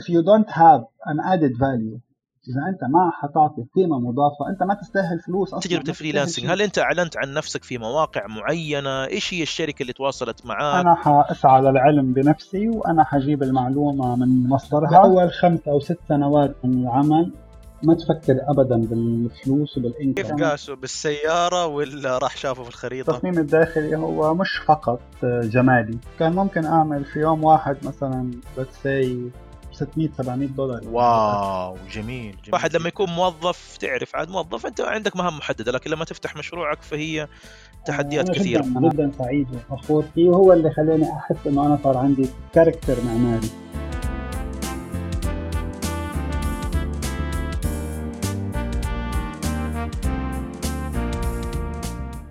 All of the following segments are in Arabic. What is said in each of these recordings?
if you don't have an added value إذا أنت ما حتعطي قيمة مضافة أنت ما تستاهل فلوس أصلا تجربه الفريلانسنج هل أنت أعلنت عن نفسك في مواقع معينة؟ إيش هي الشركة اللي تواصلت معاك؟ أنا حأسعى للعلم بنفسي وأنا حجيب المعلومة من مصدرها. أول خمس أو ست سنوات من العمل ما تفكر ابدا بالفلوس وبالإنكم. كيف قاسوا؟ بالسيارة ولا راح شافوا في الخريطة؟ التصميم الداخلي هو مش فقط جمالي. كان ممكن أعمل في يوم واحد مثلا let's say 600 700 دولار. واو جميل, جميل. واحد لما يكون موظف تعرف عاد موظف انت عندك مهام محددة لكن لما تفتح مشروعك فهي تحديات كثيرة. جدا, جدا سعيد وفخور فيه وهو اللي خلاني أحس إنه أنا صار عندي كاركتر معماري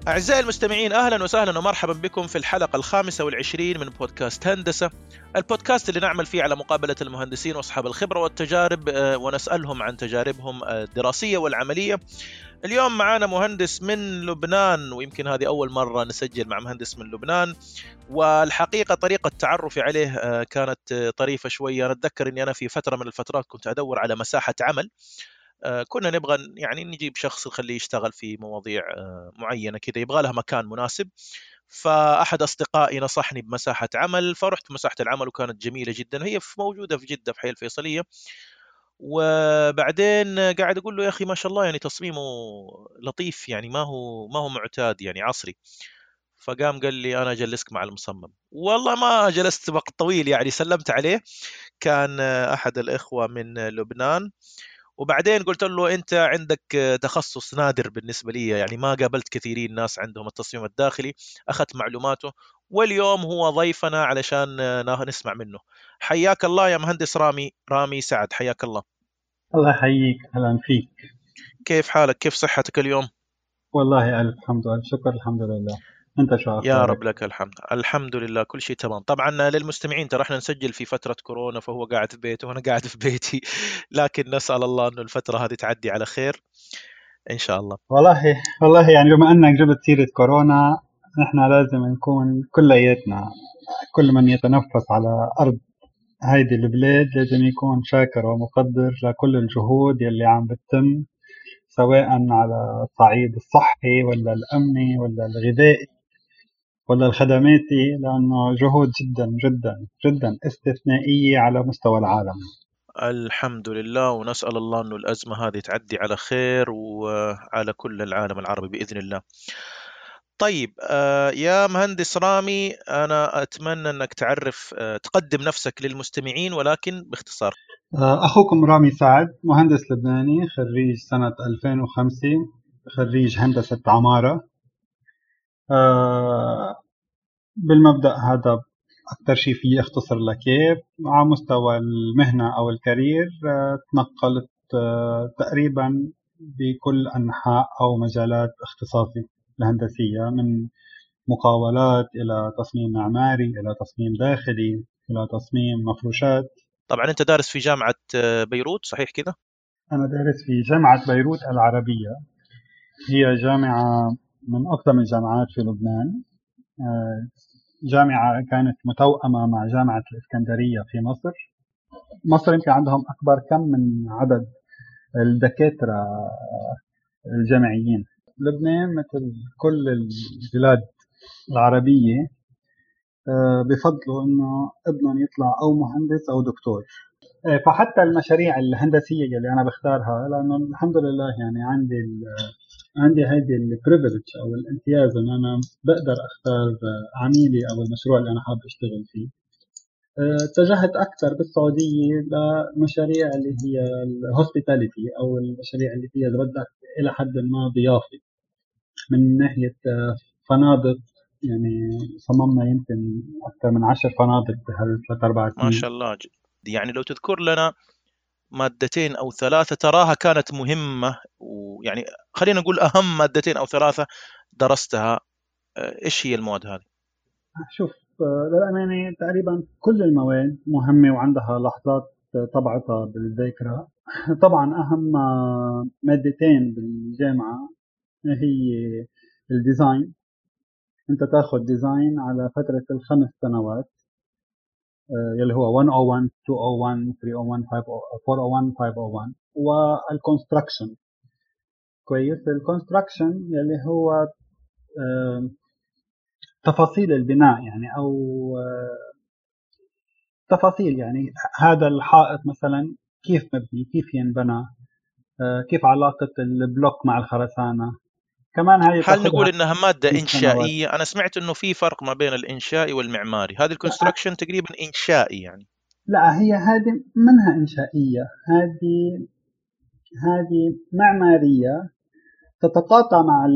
أعزائي المستمعين أهلا وسهلا ومرحبا بكم في الحلقة الخامسة والعشرين من بودكاست هندسة. البودكاست اللي نعمل فيه على مقابلة المهندسين وأصحاب الخبرة والتجارب آه، ونسألهم عن تجاربهم الدراسية والعملية. اليوم معنا مهندس من لبنان ويمكن هذه أول مرة نسجل مع مهندس من لبنان. والحقيقة طريقة تعرفي عليه آه، كانت طريفة شوية أنا أتذكر أني أنا في فترة من الفترات كنت أدور على مساحة عمل. كنا نبغى يعني نجيب شخص نخليه يشتغل في مواضيع آه، معينة كذا يبغى لها مكان مناسب. فأحد أصدقائي نصحني بمساحة عمل فرحت مساحة العمل وكانت جميلة جدا هي موجودة في جدة في حي الفيصلية. وبعدين قاعد أقول له يا أخي ما شاء الله يعني تصميمه لطيف يعني ما هو ما هو معتاد يعني عصري. فقام قال لي أنا أجلسك مع المصمم. والله ما جلست وقت طويل يعني سلمت عليه. كان أحد الإخوة من لبنان. وبعدين قلت له أنت عندك تخصص نادر بالنسبة لي يعني ما قابلت كثيرين ناس عندهم التصميم الداخلي أخذت معلوماته واليوم هو ضيفنا علشان نسمع منه. حياك الله يا مهندس رامي رامي سعد حياك الله. الله يحييك أهلا فيك. كيف حالك؟ كيف صحتك اليوم؟ والله ألف حمد لله شكر الحمد لله. أنت شو يا رب لك الحمد. الحمد لله كل شيء تمام. طبعا للمستمعين ترى إحنا نسجل في فترة كورونا فهو قاعد في بيته وأنا قاعد في بيتي. لكن نسأل الله إنه الفترة هذه تعدي على خير إن شاء الله. والله والله يعني بما إنك جبت سيرة كورونا نحن لازم نكون كلياتنا كل من يتنفس على أرض هيدي البلاد لازم يكون شاكر ومقدر لكل الجهود يلي عم بتتم سواء على الصعيد الصحي ولا الأمني ولا الغذائي. ولا الخدماتي لأنه جهود جدا جدا جدا استثنائية على مستوى العالم. الحمد لله ونسأل الله أنه الأزمة هذه تعدي على خير وعلى كل العالم العربي بإذن الله. طيب آه، يا مهندس رامي أنا أتمنى أنك تعرف آه، تقدم نفسك للمستمعين ولكن باختصار. آه، أخوكم رامي سعد مهندس لبناني خريج سنة 2005 خريج هندسة عمارة. آه، بالمبدأ هذا أكثر شيء في أختصر لك على مستوى المهنة أو الكارير آه، تنقلت آه، تقريبا بكل أنحاء أو مجالات اختصاصي الهندسية من مقاولات إلى تصميم معماري إلى تصميم داخلي إلى تصميم مفروشات طبعا أنت دارس في جامعة بيروت صحيح كذا؟ أنا دارس في جامعة بيروت العربية هي جامعة من أقدم الجامعات في لبنان. آه، جامعة كانت متوأمة مع جامعة الإسكندرية في مصر. مصر يمكن عندهم أكبر كم من عدد الدكاترة الجامعيين. لبنان مثل كل البلاد العربية آه، بفضلوا إنه ابنهم يطلع أو مهندس أو دكتور. آه، فحتى المشاريع الهندسية اللي أنا بختارها لأنه الحمد لله يعني عندي عندي هيدي ال privilege أو الامتياز إن أنا بقدر أختار عميلي أو المشروع اللي أنا حابب أشتغل فيه. آه، اتجهت أكثر بالسعودية لمشاريع اللي هي ال hospitality أو المشاريع اللي فيها إذا بدك إلى حد ما ضيافة. من ناحية آه، فنادق يعني صممنا يمكن أكثر من عشر فنادق بهالثلاث أربع سنين. ما شاء الله. يعني لو تذكر لنا مادتين أو ثلاثة تراها كانت مهمة ويعني خلينا نقول أهم مادتين أو ثلاثة درستها. آه، إيش هي المواد هذه؟ شوف آه، للامانه تقريبا كل المواد مهمة وعندها لحظات طبعتها بالذاكرة. طبعا أهم مادتين بالجامعة هي ال design. أنت تاخذ design على فترة الخمس سنوات. يلي هو 101 201 301 401 501 وال construction كويس. ال construction يلي هو تفاصيل البناء يعني أو تفاصيل يعني هذا الحائط مثلا كيف مبني؟ كيف ينبنى؟ كيف علاقة البلوك مع الخرسانة؟ كمان هاي هل نقول إنها مادة إنشائية؟ أنا سمعت إنه في فرق ما بين الإنشائي والمعماري. هذه ال construction تقريبا إنشائي يعني. لا هي هذه منها إنشائية. هذه هذه معمارية تتقاطع مع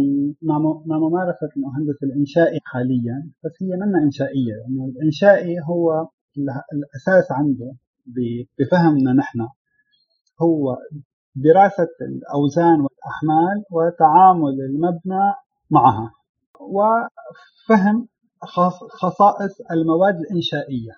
مع ممارسة المهندس الإنشائي حاليا بس هي منها إنشائية. لأنه يعني الإنشائي هو الأساس عنده بفهمنا نحن. هو دراسة الأوزان والأحمال وتعامل المبنى معها وفهم خصائص المواد الإنشائية.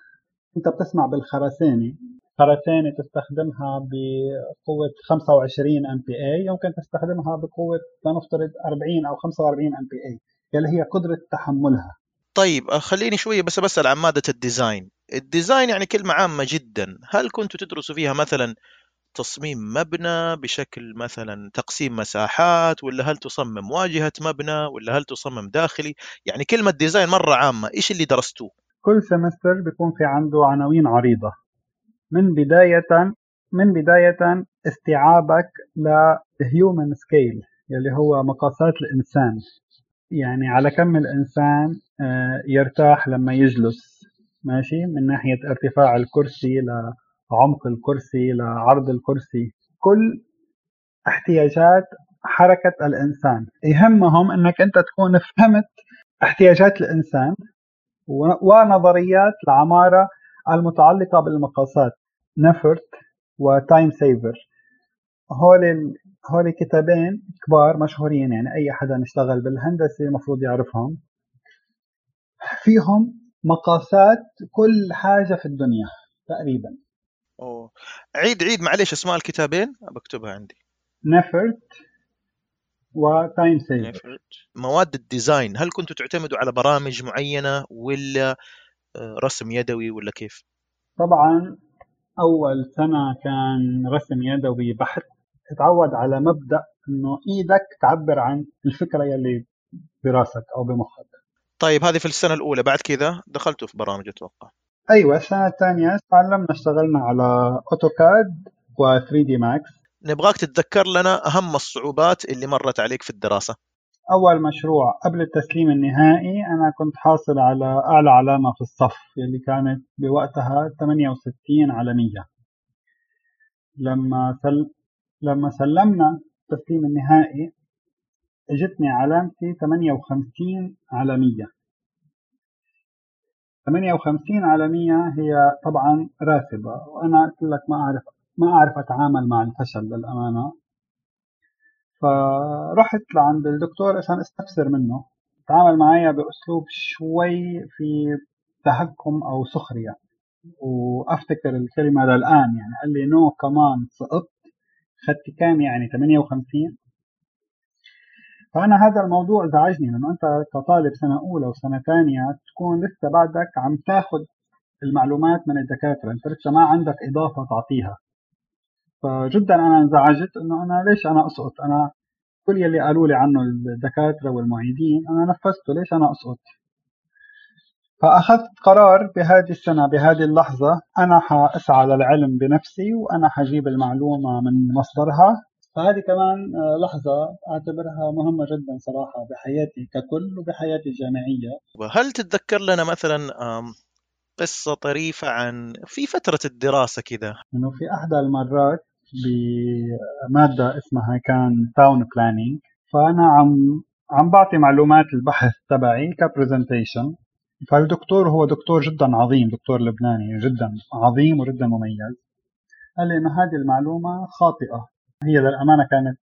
أنت بتسمع بالخرسانة. خرسانة تستخدمها بقوة 25 MPa يمكن تستخدمها بقوة لنفترض 40 أو 45 MPa يلي هي قدرة تحملها. طيب خليني شوية بس بسأل عن مادة ال design. ال design يعني كلمة عامة جدا. هل كنتوا تدرسوا فيها مثلا تصميم مبنى بشكل مثلا تقسيم مساحات ولا هل تصمم واجهة مبنى ولا هل تصمم داخلي؟ يعني كلمة design مرة عامة إيش اللي درستوه؟ كل semester بيكون في عنده عناوين عريضة. من بداية من بداية استيعابك ل human scale يلي هو مقاسات الإنسان. يعني على كم الإنسان آه، يرتاح لما يجلس. ماشي؟ من ناحية ارتفاع الكرسي عمق الكرسي لعرض الكرسي. كل احتياجات حركة الإنسان. يهمهم أنك أنت تكون فهمت احتياجات الإنسان ونظريات العمارة المتعلقة بالمقاسات. نفرت وتايم سيفر هول كتابين كبار مشهورين يعني أي حدا اشتغل بالهندسة المفروض يعرفهم. فيهم مقاسات كل حاجة في الدنيا تقريبا. أوه. عيد عيد معليش اسماء الكتابين بكتبها عندي. نوفرت و Time-Saver مواد ال design هل كنتوا تعتمدوا على برامج معينة ولا آه، رسم يدوي ولا كيف؟ طبعا أول سنة كان رسم يدوي بحت. تتعود على مبدأ إنه إيدك تعبر عن الفكرة يلي براسك أو بمخك. طيب هذه في السنة الأولى بعد كذا دخلتوا في برامج أتوقع. أيوه السنة الثانية تعلمنا اشتغلنا على أوتوكاد و 3 دي ماكس نبغاك تتذكر لنا أهم الصعوبات اللي مرت عليك في الدراسة. أول مشروع قبل التسليم النهائي أنا كنت حاصل على أعلى علامة في الصف اللي كانت بوقتها 68 على 100 لما سل... لما سلمنا التسليم النهائي أجتني علامتي 58 على 100 58 على 100 هي طبعا راتبة وأنا قلت لك ما أعرف ما أعرف أتعامل مع الفشل للأمانة. فرحت لعند الدكتور عشان أستفسر منه. تعامل معي بأسلوب شوي في تهكم أو سخرية. وأفتكر الكلمة للآن يعني قال لي نو كمان سقطت خدت كام يعني؟ 58 فأنا هذا الموضوع زعجني لأنه أنت كطالب سنة أولى وسنة ثانية تكون لسه بعدك عم تاخذ المعلومات من الدكاترة أنت لسه ما عندك إضافة تعطيها. فجدا أنا انزعجت إنه أنا ليش أنا أسقط؟ أنا كل يلي قالوا لي عنه الدكاترة والمعيدين أنا نفذته ليش أنا أسقط؟ فأخذت قرار بهذه السنة بهذه اللحظة أنا حأسعى للعلم بنفسي وأنا حجيب المعلومة من مصدرها. فهذه كمان آه، لحظة أعتبرها مهمة جدا صراحة بحياتي ككل وبحياتي الجامعية. هل تتذكر لنا مثلا قصة طريفة عن في فترة الدراسة كذا؟ إنه في أحدى المرات بمادة اسمها كان town planning فأنا عم عم بعطي معلومات البحث تبعي ك presentation فالدكتور هو دكتور جدا عظيم دكتور لبناني جدا عظيم وجدا مميز. قال لي إنه هذه المعلومة خاطئة. هي للأمانة كانت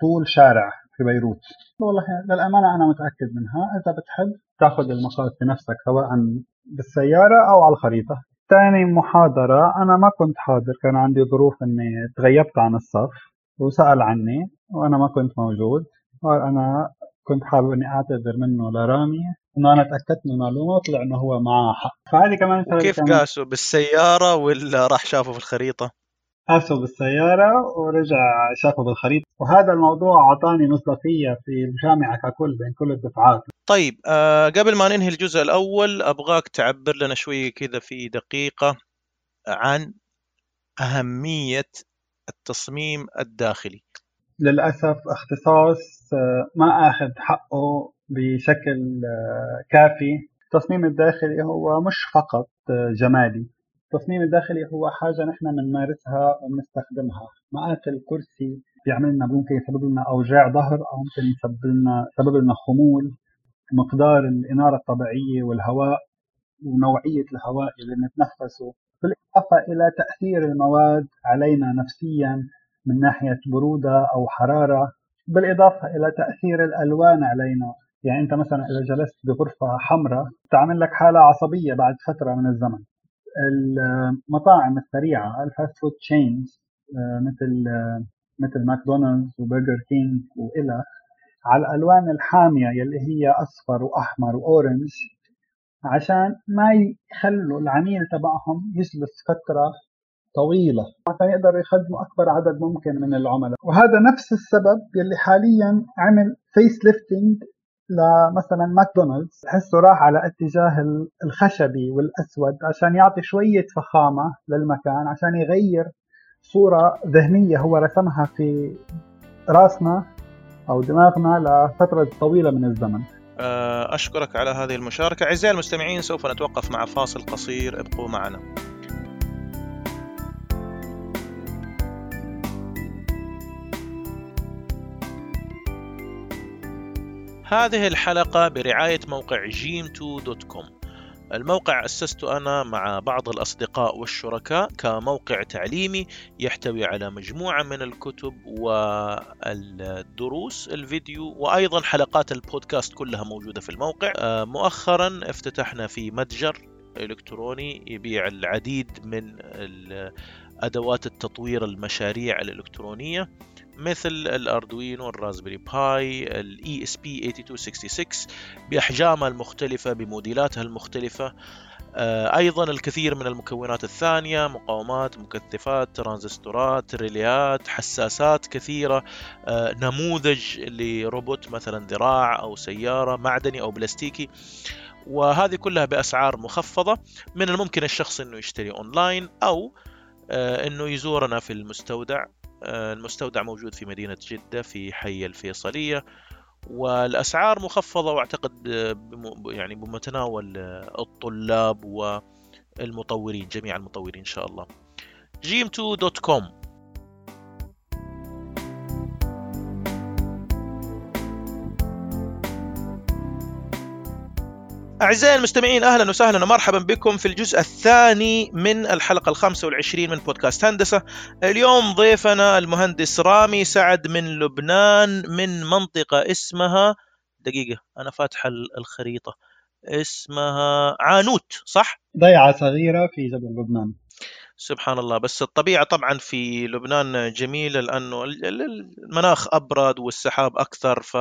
طول شارع في بيروت. والله للأمانة أنا متأكد منها. إذا بتحب تأخذ المقاس بنفسك سواء بالسيارة أو على الخريطة. ثاني محاضرة أنا ما كنت حاضر. كان عندي ظروف إني تغيبت عن الصف وسأل عني وأنا ما كنت موجود. قال أنا كنت حابب إني أعتذر منه لرامي إنه أنا تأكدت من المعلومة وطلع إنه هو معاه حق. فهذه كمان كيف قاسوا بالسيارة ولا راح شافه في الخريطة؟ قاسوا بالسياره ورجع شافه بالخريطه وهذا الموضوع أعطاني مصداقية في الجامعة ككل بين كل الدفعات. طيب آه قبل ما ننهي الجزء الأول أبغاك تعبر لنا شوية كذا في دقيقة عن أهمية التصميم الداخلي. للأسف اختصاص آه، ما أخذ حقه بشكل آه، كافي. التصميم الداخلي هو مش فقط آه، جمالي. التصميم الداخلي هو حاجة نحن بنمارسها وبنستخدمها. مقاس الكرسي بيعمل لنا ممكن يسبب لنا أوجاع ظهر أو ممكن يسبب لنا يسبب لنا خمول. مقدار الإنارة الطبيعية والهواء ونوعية الهواء اللي بنتنفسه. بالإضافة إلى تأثير المواد علينا نفسيا من ناحية برودة أو حرارة. بالإضافة إلى تأثير الألوان علينا. يعني أنت مثلا إذا جلست بغرفة حمراء تعمل لك حالة عصبية بعد فترة من الزمن. المطاعم السريعة ال fast food chains مثل مثل ماكدونالدز وبرجر كينج وإلى. على الألوان الحامية يلي هي أصفر وأحمر و orange عشان ما يخلوا العميل تبعهم يجلس فترة طويلة. عشان يقدروا يخدموا أكبر عدد ممكن من العملاء. وهذا نفس السبب يلي حاليا عمل facelifting لمثلا ماكدونالدز تحسه راح على اتجاه الخشبي والأسود عشان يعطي شوية فخامة للمكان عشان يغير صورة ذهنية هو رسمها في راسنا أو دماغنا لفترة طويلة من الزمن. آه، أشكرك على هذه المشاركة. أعزائي المستمعين سوف نتوقف مع فاصل قصير. ابقوا معنا. هذه الحلقة برعاية موقع جيم2.com الموقع أسسته أنا مع بعض الأصدقاء والشركاء كموقع تعليمي يحتوي على مجموعة من الكتب والدروس الفيديو وأيضا حلقات البودكاست كلها موجودة في الموقع. آه، مؤخرا افتتحنا في متجر إلكتروني يبيع العديد من أدوات التطوير المشاريع الإلكترونية. مثل ال Arduino ال Raspberry Pi ال ESP 8266 بأحجامها المختلفة بموديلاتها المختلفة. آه، أيضا الكثير من المكونات الثانية مقاومات مكثفات ترانزستورات ريليات حساسات كثيرة آه، نموذج لروبوت مثلا ذراع أو سيارة معدني أو بلاستيكي. وهذه كلها بأسعار مخفضة. من الممكن الشخص إنه يشتري أونلاين أو آه، إنه يزورنا في المستودع. المستودع موجود في مدينة جدة في حي الفيصلية والأسعار مخفضة وأعتقد يعني بمتناول الطلاب والمطورين جميع المطورين إن شاء الله. gm2.com أعزائي المستمعين أهلا وسهلا ومرحبا بكم في الجزء الثاني من الحلقة الخامسة والعشرين من بودكاست هندسة. اليوم ضيفنا المهندس رامي سعد من لبنان من منطقة اسمها دقيقة أنا فاتح الخريطة. اسمها عانوت صح؟ ضيعة صغيرة في جبل لبنان. سبحان الله بس الطبيعة طبعا في لبنان جميلة لأنه المناخ أبرد والسحاب أكثر ف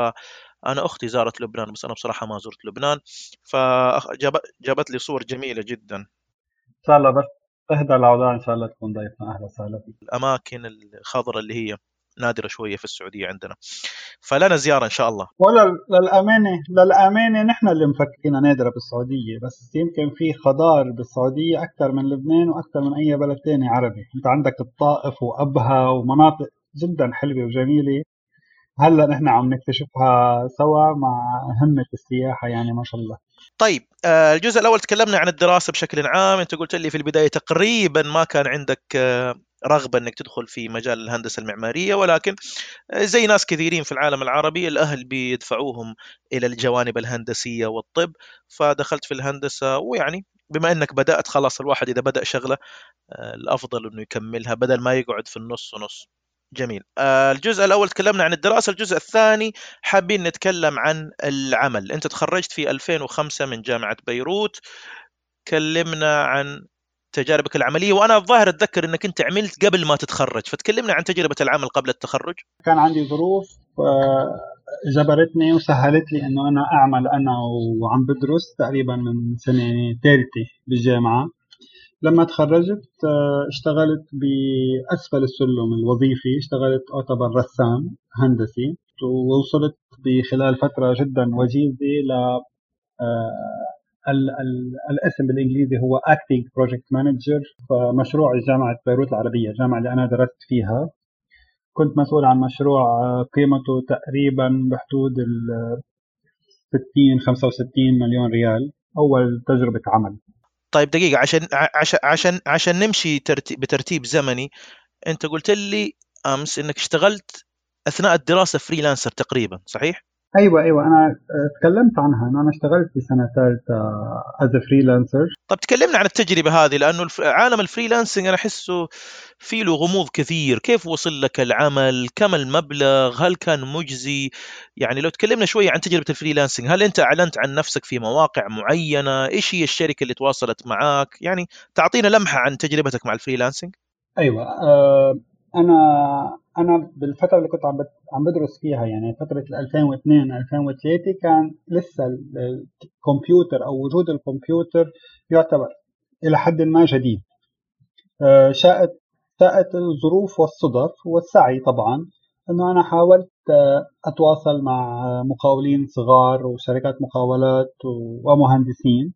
أنا أختي زارت لبنان بس أنا بصراحة ما زرت لبنان. فجابت لي صور جميلة جدا. إن شاء الله بس تهدى الأوضاع إن شاء الله تكون ضيفنا أهلا وسهلا فيك. الأماكن الخضراء اللي هي نادرة شوية في السعودية عندنا. فلنا زيارة إن شاء الله. ولا للأمانة للأمانة نحن اللي مفكرين نادرة بالسعودية بس يمكن في خضار بالسعودية أكثر من لبنان وأكثر من أي بلد ثاني عربي. أنت عندك الطائف وأبها ومناطق جدا حلوة وجميلة. هلا نحن عم نكتشفها سوا مع همة السياحة يعني ما شاء الله. طيب آه، الجزء الأول تكلمنا عن الدراسة بشكل عام. أنت قلت لي في البداية تقريبا ما كان عندك آه، رغبة أنك تدخل في مجال الهندسة المعمارية ولكن آه، زي ناس كثيرين في العالم العربي الأهل بيدفعوهم إلى الجوانب الهندسية والطب فدخلت في الهندسة ويعني بما إنك بدأت خلاص الواحد إذا بدأ شغلة الأفضل إنه يكملها بدل ما يقعد في النص ونص. جميل. آه، الجزء الأول تكلمنا عن الدراسة الجزء الثاني حابين نتكلم عن العمل. أنت تخرجت في 2005 من جامعة بيروت كلمنا عن تجاربك العملية وأنا الظاهر أتذكر إنك أنت عملت قبل ما تتخرج. فتكلمنا عن تجربة العمل قبل التخرج. كان عندي ظروف جبرتني وسهلت لي إنه أنا أعمل أنا وعم بدرس تقريبا من سنة ثالثة بالجامعة. لما تخرجت آه، اشتغلت بأسفل السلم الوظيفي اشتغلت اعتبر رسام هندسي ووصلت بخلال فترة جدا وجيزة ل آه، ال ال الاسم بالإنجليزي هو acting project manager فمشروع جامعة بيروت العربية الجامعة اللي أنا درست فيها. كنت مسؤول عن مشروع قيمته تقريبا بحدود ال 60 65 مليون ريال أول تجربة عمل. طيب دقيقة عشان عشان عشان عشان نمشي ترتيب بترتيب زمني أنت قلت لي أمس إنك اشتغلت أثناء الدراسة freelancer تقريبا صحيح؟ أيوه أيوه. أنا تكلمت عنها. انه أنا اشتغلت في سنة ثالثة as freelancer طب تكلمنا عن التجربة هذه لأنه عالم ال freelancing أنا أحسه في له غموض كثير. كيف وصل لك العمل؟ كم المبلغ؟ هل كان مجزي؟ يعني لو تكلمنا شوية عن تجربة ال freelancing هل أنت أعلنت عن نفسك في مواقع معينة؟ إيش هي الشركة اللي تواصلت معك يعني تعطينا لمحة عن تجربتك مع الفريلانسنج أيوه آه أنا أنا بالفترة اللي كنت عم عم بدرس فيها يعني فترة 2002 2003 كان لسه الكمبيوتر أو وجود الكمبيوتر يعتبر إلى حد ما جديد. آه، شاءت شاءت الظروف والصدف والسعي طبعا إنه أنا حاولت آه، أتواصل مع مقاولين صغار وشركات مقاولات ومهندسين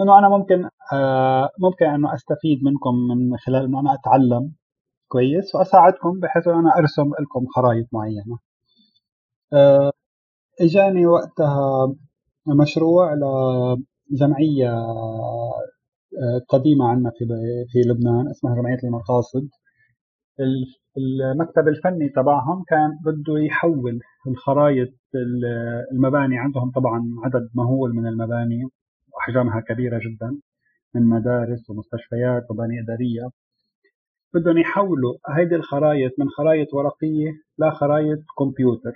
إنه أنا ممكن آه، ممكن إنه أستفيد منكم من خلال إنه أنا أتعلم كويس وأساعدكم بحيث أنا أرسم لكم خرائط معينة. آه، إجاني وقتها مشروع لجمعية آه، قديمة عندنا في في لبنان اسمها جمعية المقاصد. المكتب الفني تبعهم كان بده يحول الخرائط المباني عندهم. طبعا عدد مهول من المباني وأحجامها كبيرة جدا من مدارس ومستشفيات وبني إدارية. بدهم يحولوا هيدي الخرائط من خرائط ورقية لخرائط كمبيوتر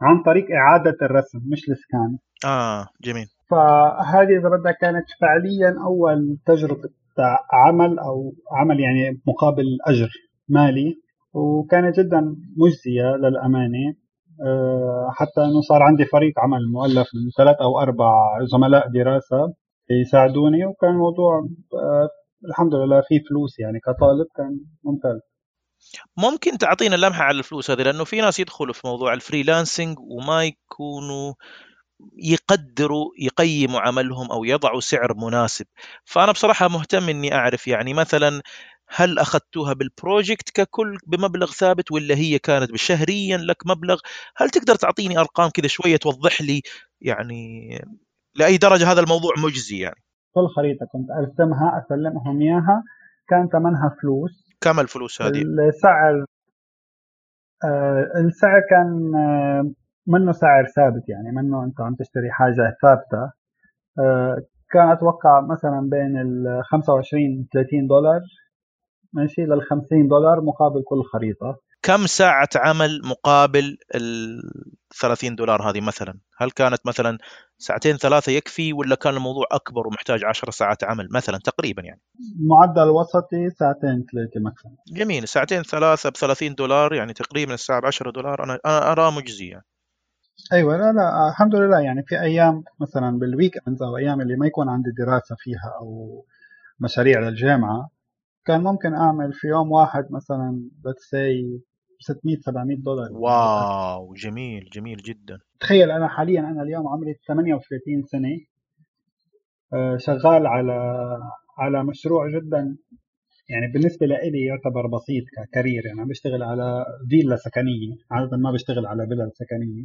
عن طريق إعادة الرسم مش السكان. آه جميل. فهذه إذا بدك كانت فعليا أول تجربة عمل أو عمل يعني مقابل أجر مالي وكانت جدا مجزية للأمانة. آه، حتى أنه صار عندي فريق عمل مؤلف من ثلاث أو أربع زملاء دراسة يساعدوني وكان الموضوع آه، الحمد لله في فلوس يعني. كطالب كان ممتاز. ممكن تعطينا لمحة على الفلوس هذه؟ لأنه في ناس يدخلوا في موضوع الفريلانسنج وما يكونوا يقدروا يقيموا عملهم أو يضعوا سعر مناسب. فأنا بصراحة مهتم أني أعرف يعني مثلا هل أخذتوها بالبروجكت ككل بمبلغ ثابت ولا هي كانت بشهريا لك مبلغ؟ هل تقدر تعطيني أرقام كذا شوية توضح لي يعني لأي درجة هذا الموضوع مجزي يعني؟ كل خريطة. كنت أرسمها أسلمهم إياها. كان ثمنها فلوس. كم الفلوس هذه؟ السعر آه السعر كان آه منه سعر ثابت يعني منه أنت عم تشتري حاجة ثابتة. آه كان أتوقع مثلا بين ال 25 30 دولار. ماشي لل 50 دولار مقابل كل خريطة. كم ساعة عمل مقابل ال 30 دولار هذه مثلا؟ هل كانت مثلا ساعتين ثلاثة يكفي ولا كان الموضوع أكبر ومحتاج 10 ساعات عمل مثلا تقريبا يعني؟ معدل وسطي ساعتين ثلاثة مثلا جميل ساعتين ثلاثة ب 30 دولار يعني تقريبا الساعة ب 10 دولار أنا أنا أراه مجزي يعني. أيوه لا لا الحمد لله يعني في أيام مثلا بالويك أو أيام اللي ما يكون عندي دراسة فيها أو مشاريع للجامعة كان ممكن أعمل في يوم واحد مثلا let's say 600 700 دولار. wow جميل جميل جدا. تخيل أنا حاليا أنا اليوم عمري 38 سنة. آه، شغال على على مشروع جدا. يعني بالنسبة لي يعتبر بسيط ك career. يعني عم بشتغل على فيلا سكنية. عادة ما بشتغل على فيلا سكنية.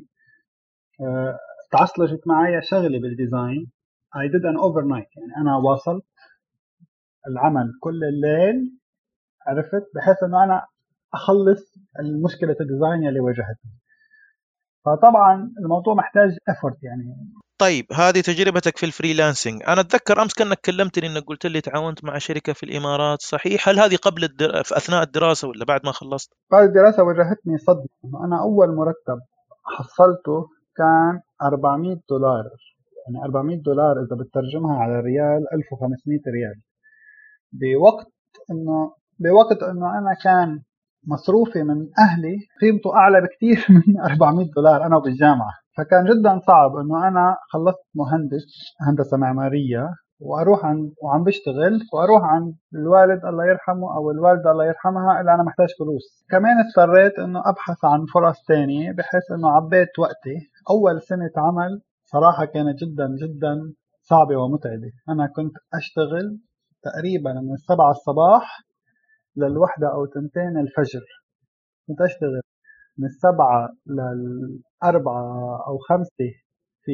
آه، تعصلجت معي شغلي بال design. I did an overnight. يعني أنا واصلت العمل كل الليل عرفت؟ بحيث إنه أنا أخلص المشكلة ال design اللي واجهتني فطبعا الموضوع محتاج effort يعني. طيب هذه تجربتك في ال freelancing أنا أتذكر أمس كأنك كلمتني إنك قلت لي تعاونت مع شركة في الإمارات صحيح؟ هل هذه قبل الدر... في أثناء الدراسة ولا بعد ما خلصت؟ بعد الدراسة واجهتني صدمة. أنا أول مرتب حصلته كان 400 دولار. يعني 400 دولار إذا بترجمها على ريال 1500 ريال. بوقت انه بوقت إنه أنا كان مصروفي من أهلي قيمته أعلى بكثير من 400 دولار أنا وبالجامعه فكان جدا صعب إنه أنا خلصت مهندس هندسة معمارية وأروح عن وعم بشتغل وأروح عند الوالد الله يرحمه أو الوالدة الله يرحمها الا أنا محتاج فلوس. كمان اضطريت إنه أبحث عن فرص تانية بحيث إنه عبيت وقتي. أول سنة عمل صراحة كانت جدا جدا صعبة ومتعبة. أنا كنت أشتغل تقريبا من السبعة الصباح للوحدة أو تنتين الفجر. كنت أشتغل من السبعة للأربعة أو خمسة في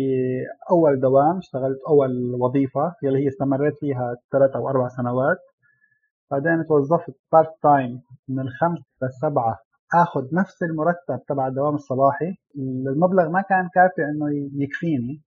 أول دوام اشتغلت أول وظيفة يلي هي استمريت فيها ثلاث أو أربع سنوات. بعدين توظفت part time من الخمسة للسبعة آخذ نفس المرتب تبع الدوام الصباحي. المبلغ ما كان كافي إنه يكفيني.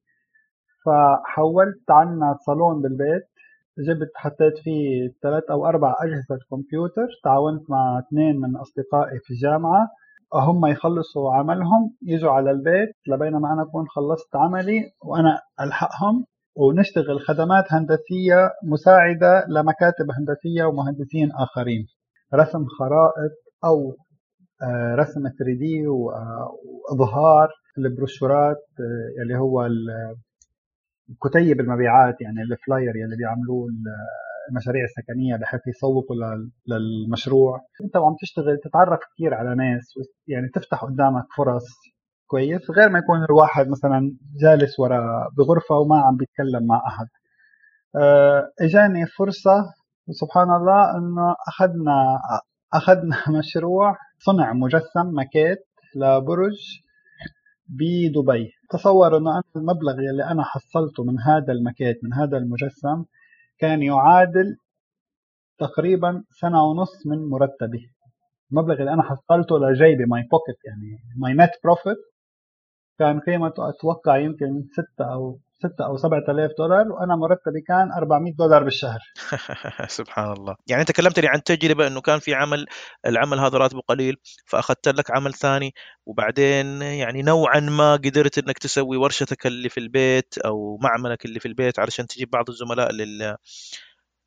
فحولت عنا صالون بالبيت جبت حطيت فيه ثلاث أو أربع أجهزة كمبيوتر تعاونت مع اثنين من أصدقائي في الجامعة هم يخلصوا عملهم يجوا على البيت لبينما أنا أكون خلصت عملي وأنا ألحقهم. ونشتغل خدمات هندسية مساعدة لمكاتب هندسية ومهندسين آخرين. رسم خرائط أو آه، رسم 3 دي وإظهار البروشورات آه، اللي هو كتيب المبيعات يعني الفلاير اللي بيعملوه المشاريع السكنية بحيث يسوقوا للمشروع. أنت وعم تشتغل تتعرف كثير على ناس يعني تفتح قدامك فرص كويس غير ما يكون الواحد مثلا جالس ورا بغرفة وما عم بيتكلم مع أحد. آه، إجاني فرصة وسبحان الله إنه اخذنا أخذنا مشروع صنع مجسم ماكيت لبرج. بدبي. تصور إنه أنا المبلغ اللي أنا حصلته من هذا المكيت من هذا المجسم كان يعادل تقريبا سنة ونص من مرتبي. المبلغ اللي أنا حصلته لجيبي my pocket يعني my net profit كان قيمته أتوقع يمكن ستة أو 6 أو 7000 دولار وأنا مرتبي كان 400 دولار بالشهر. سبحان الله. يعني أنت كلمتني عن تجربة إنه كان في عمل العمل هذا راتبه قليل فأخذت لك عمل ثاني وبعدين يعني نوعا ما قدرت إنك تسوي ورشتك اللي في البيت أو معملك اللي في البيت علشان تجيب بعض الزملاء لل.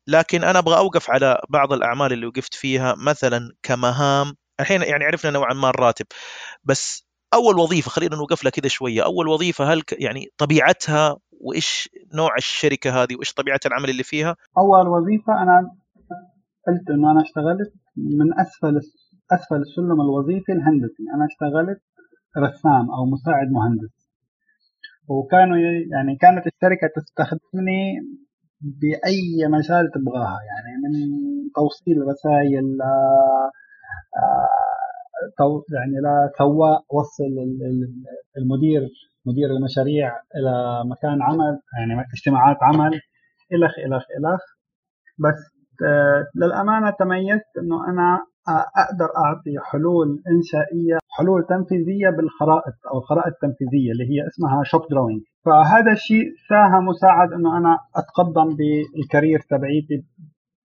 لكن أنا أبغى أوقف على بعض الأعمال اللي وقفت فيها مثلا كمهام. الحين يعني عرفنا نوعا ما الراتب بس أول وظيفة خلينا نوقف لها كذا شوية أول وظيفة هل يعني طبيعتها وإيش نوع الشركة هذه وإيش طبيعة العمل اللي فيها؟ أول وظيفة أنا قلت إنه أنا اشتغلت من أسفل أسفل السلم الوظيفي الهندسي. أنا اشتغلت رسام أو مساعد مهندس. وكانوا يعني كانت الشركة تستخدمني بأي مجال تبغاها يعني من توصيل رسائل يعني لا سواء وصل المدير مدير المشاريع إلى مكان عمل يعني اجتماعات عمل الخ الخ الخ بس آه، للأمانة تميزت إنه أنا أقدر أعطي حلول إنشائية حلول تنفيذية بالخرائط أو الخرائط التنفيذيه اللي هي اسمها شوب دروينج فهذا الشيء ساهم وساعد إنه أنا أتقدم بالكارير تبعيتي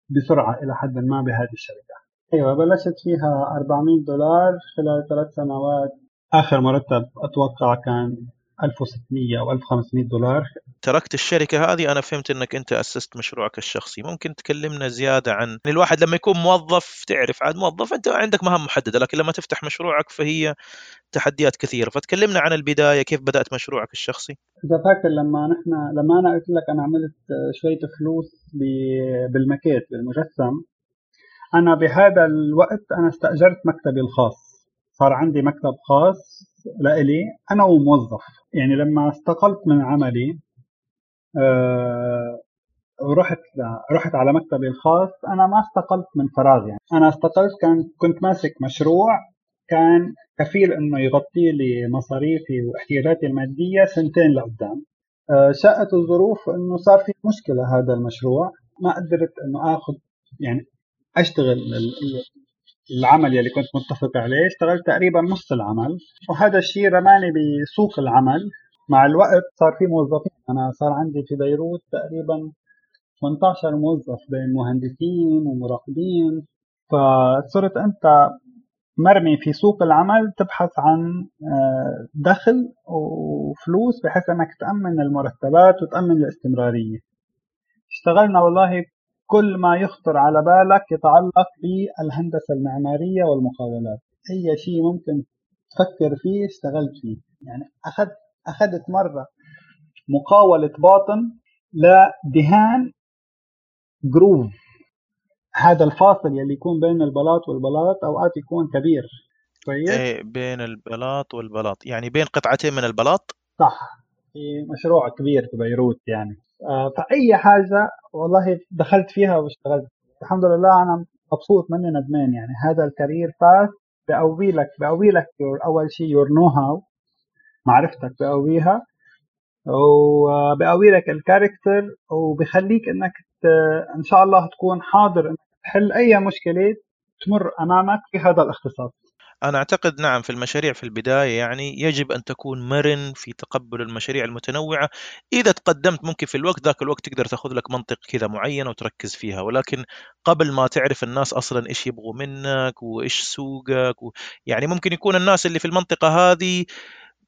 بسرعة إلى حد ما بهذه الشركة. أيوه بلشت فيها 400 دولار خلال ثلاث سنوات. آخر مرتب أتوقع كان 1600 أو 1500 دولار. تركت الشركة هذه أنا فهمت إنك أنت أسست مشروعك الشخصي. ممكن تكلمنا زيادة عن الواحد لما يكون موظف تعرف عاد موظف أنت عندك مهام محددة لكن لما تفتح مشروعك فهي تحديات كثيرة. فتكلمنا عن البداية كيف بدأت مشروعك الشخصي؟ اذا فاكر لما نحن لما أنا قلت لك أنا عملت شوية فلوس بالماكيت بالمجسم أنا بهذا الوقت أنا استأجرت مكتبي الخاص. صار عندي مكتب خاص لإلي. أنا وموظف. يعني لما استقلت من عملي أه ورحت رحت على مكتبي الخاص. أنا ما استقلت من فراغ يعني. أنا استقلت كان كنت ماسك مشروع كان كفيل إنه يغطي لي مصاريفي واحتياجاتي المادية سنتين لقدام. أه شاءت الظروف إنه صار في مشكلة هذا المشروع. ما قدرت إنه آخذ يعني أشتغل العمل يلي كنت متفق عليه اشتغلت تقريبا نص العمل. وهذا الشيء رماني بسوق العمل. مع الوقت صار في موظفين. أنا صار عندي في بيروت تقريبا 18 موظف بين مهندسين ومراقبين. فصرت أنت مرمي في سوق العمل تبحث عن آه، دخل وفلوس بحيث أنك تأمن المرتبات وتأمن الاستمرارية. اشتغلنا والله كل ما يخطر على بالك يتعلق بالهندسة المعمارية والمقاولات. أي شيء ممكن تفكر فيه اشتغلت فيه. يعني أخذت أخذت مرة مقاولة باطن لدهان جروف. هذا الفاصل يلي يكون بين البلاط والبلاط أوقات يكون كبير. كويس إيه بين البلاط والبلاط. يعني بين قطعتين من البلاط؟ صح. في مشروع كبير في بيروت يعني. فأي حاجة والله دخلت فيها واشتغلت. الحمد لله أنا مبسوط مني ندمان يعني. هذا ال career path بقوي لك بقوي لك أول شيء your know-how معرفتك بقويها وبقوي لك ال character وبخليك إنك إن شاء الله تكون حاضر إنك تحل أي مشكلة تمر أمامك في هذا الاختصاص. أنا أعتقد نعم في المشاريع في البداية يعني يجب أن تكون مرن في تقبل المشاريع المتنوعة. إذا تقدمت ممكن في الوقت ذاك الوقت تقدر تأخذ لك منطقة كذا معينة وتركز فيها ولكن قبل ما تعرف الناس أصلا إيش يبغوا منك وإيش سوقك و... يعني ممكن يكون الناس اللي في المنطقة هذه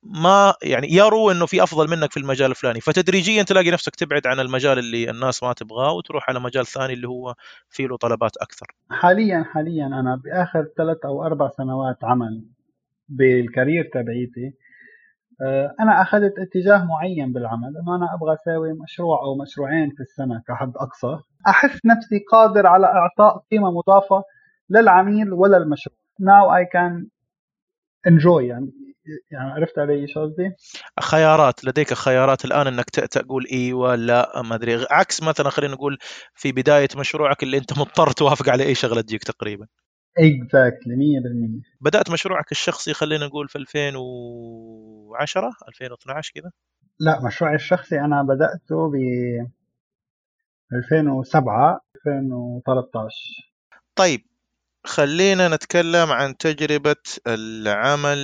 ما يعني يروا إنه في أفضل منك في المجال الفلاني. فتدريجيا تلاقي نفسك تبعد عن المجال اللي الناس ما تبغاه وتروح على مجال ثاني اللي هو فيه له طلبات أكثر. حاليا حاليا أنا بآخر ثلاث أو أربع سنوات عمل بالكارير تبعيتي آه، أنا أخذت اتجاه معين بالعمل إنه أنا أبغى أسوي مشروع أو مشروعين في السنة كحد أقصى. أحس نفسي قادر على إعطاء قيمة مضافة للعميل ولا المشروع. Now I can enjoy يعني يعني عرفت علي إيش قصدي؟ خيارات لديك خيارات الآن إنك تقول أيوه لا ما أدري. عكس مثلا خلينا نقول في بداية مشروعك اللي أنت مضطر توافق على أي شغلة تجيك تقريبا. اكزاكتلي 100% بدأت مشروعك الشخصي خلينا نقول في 2010 2012 كذا؟ لا مشروعي الشخصي أنا بدأته ب 2007 2013 طيب خلينا نتكلم عن تجربة العمل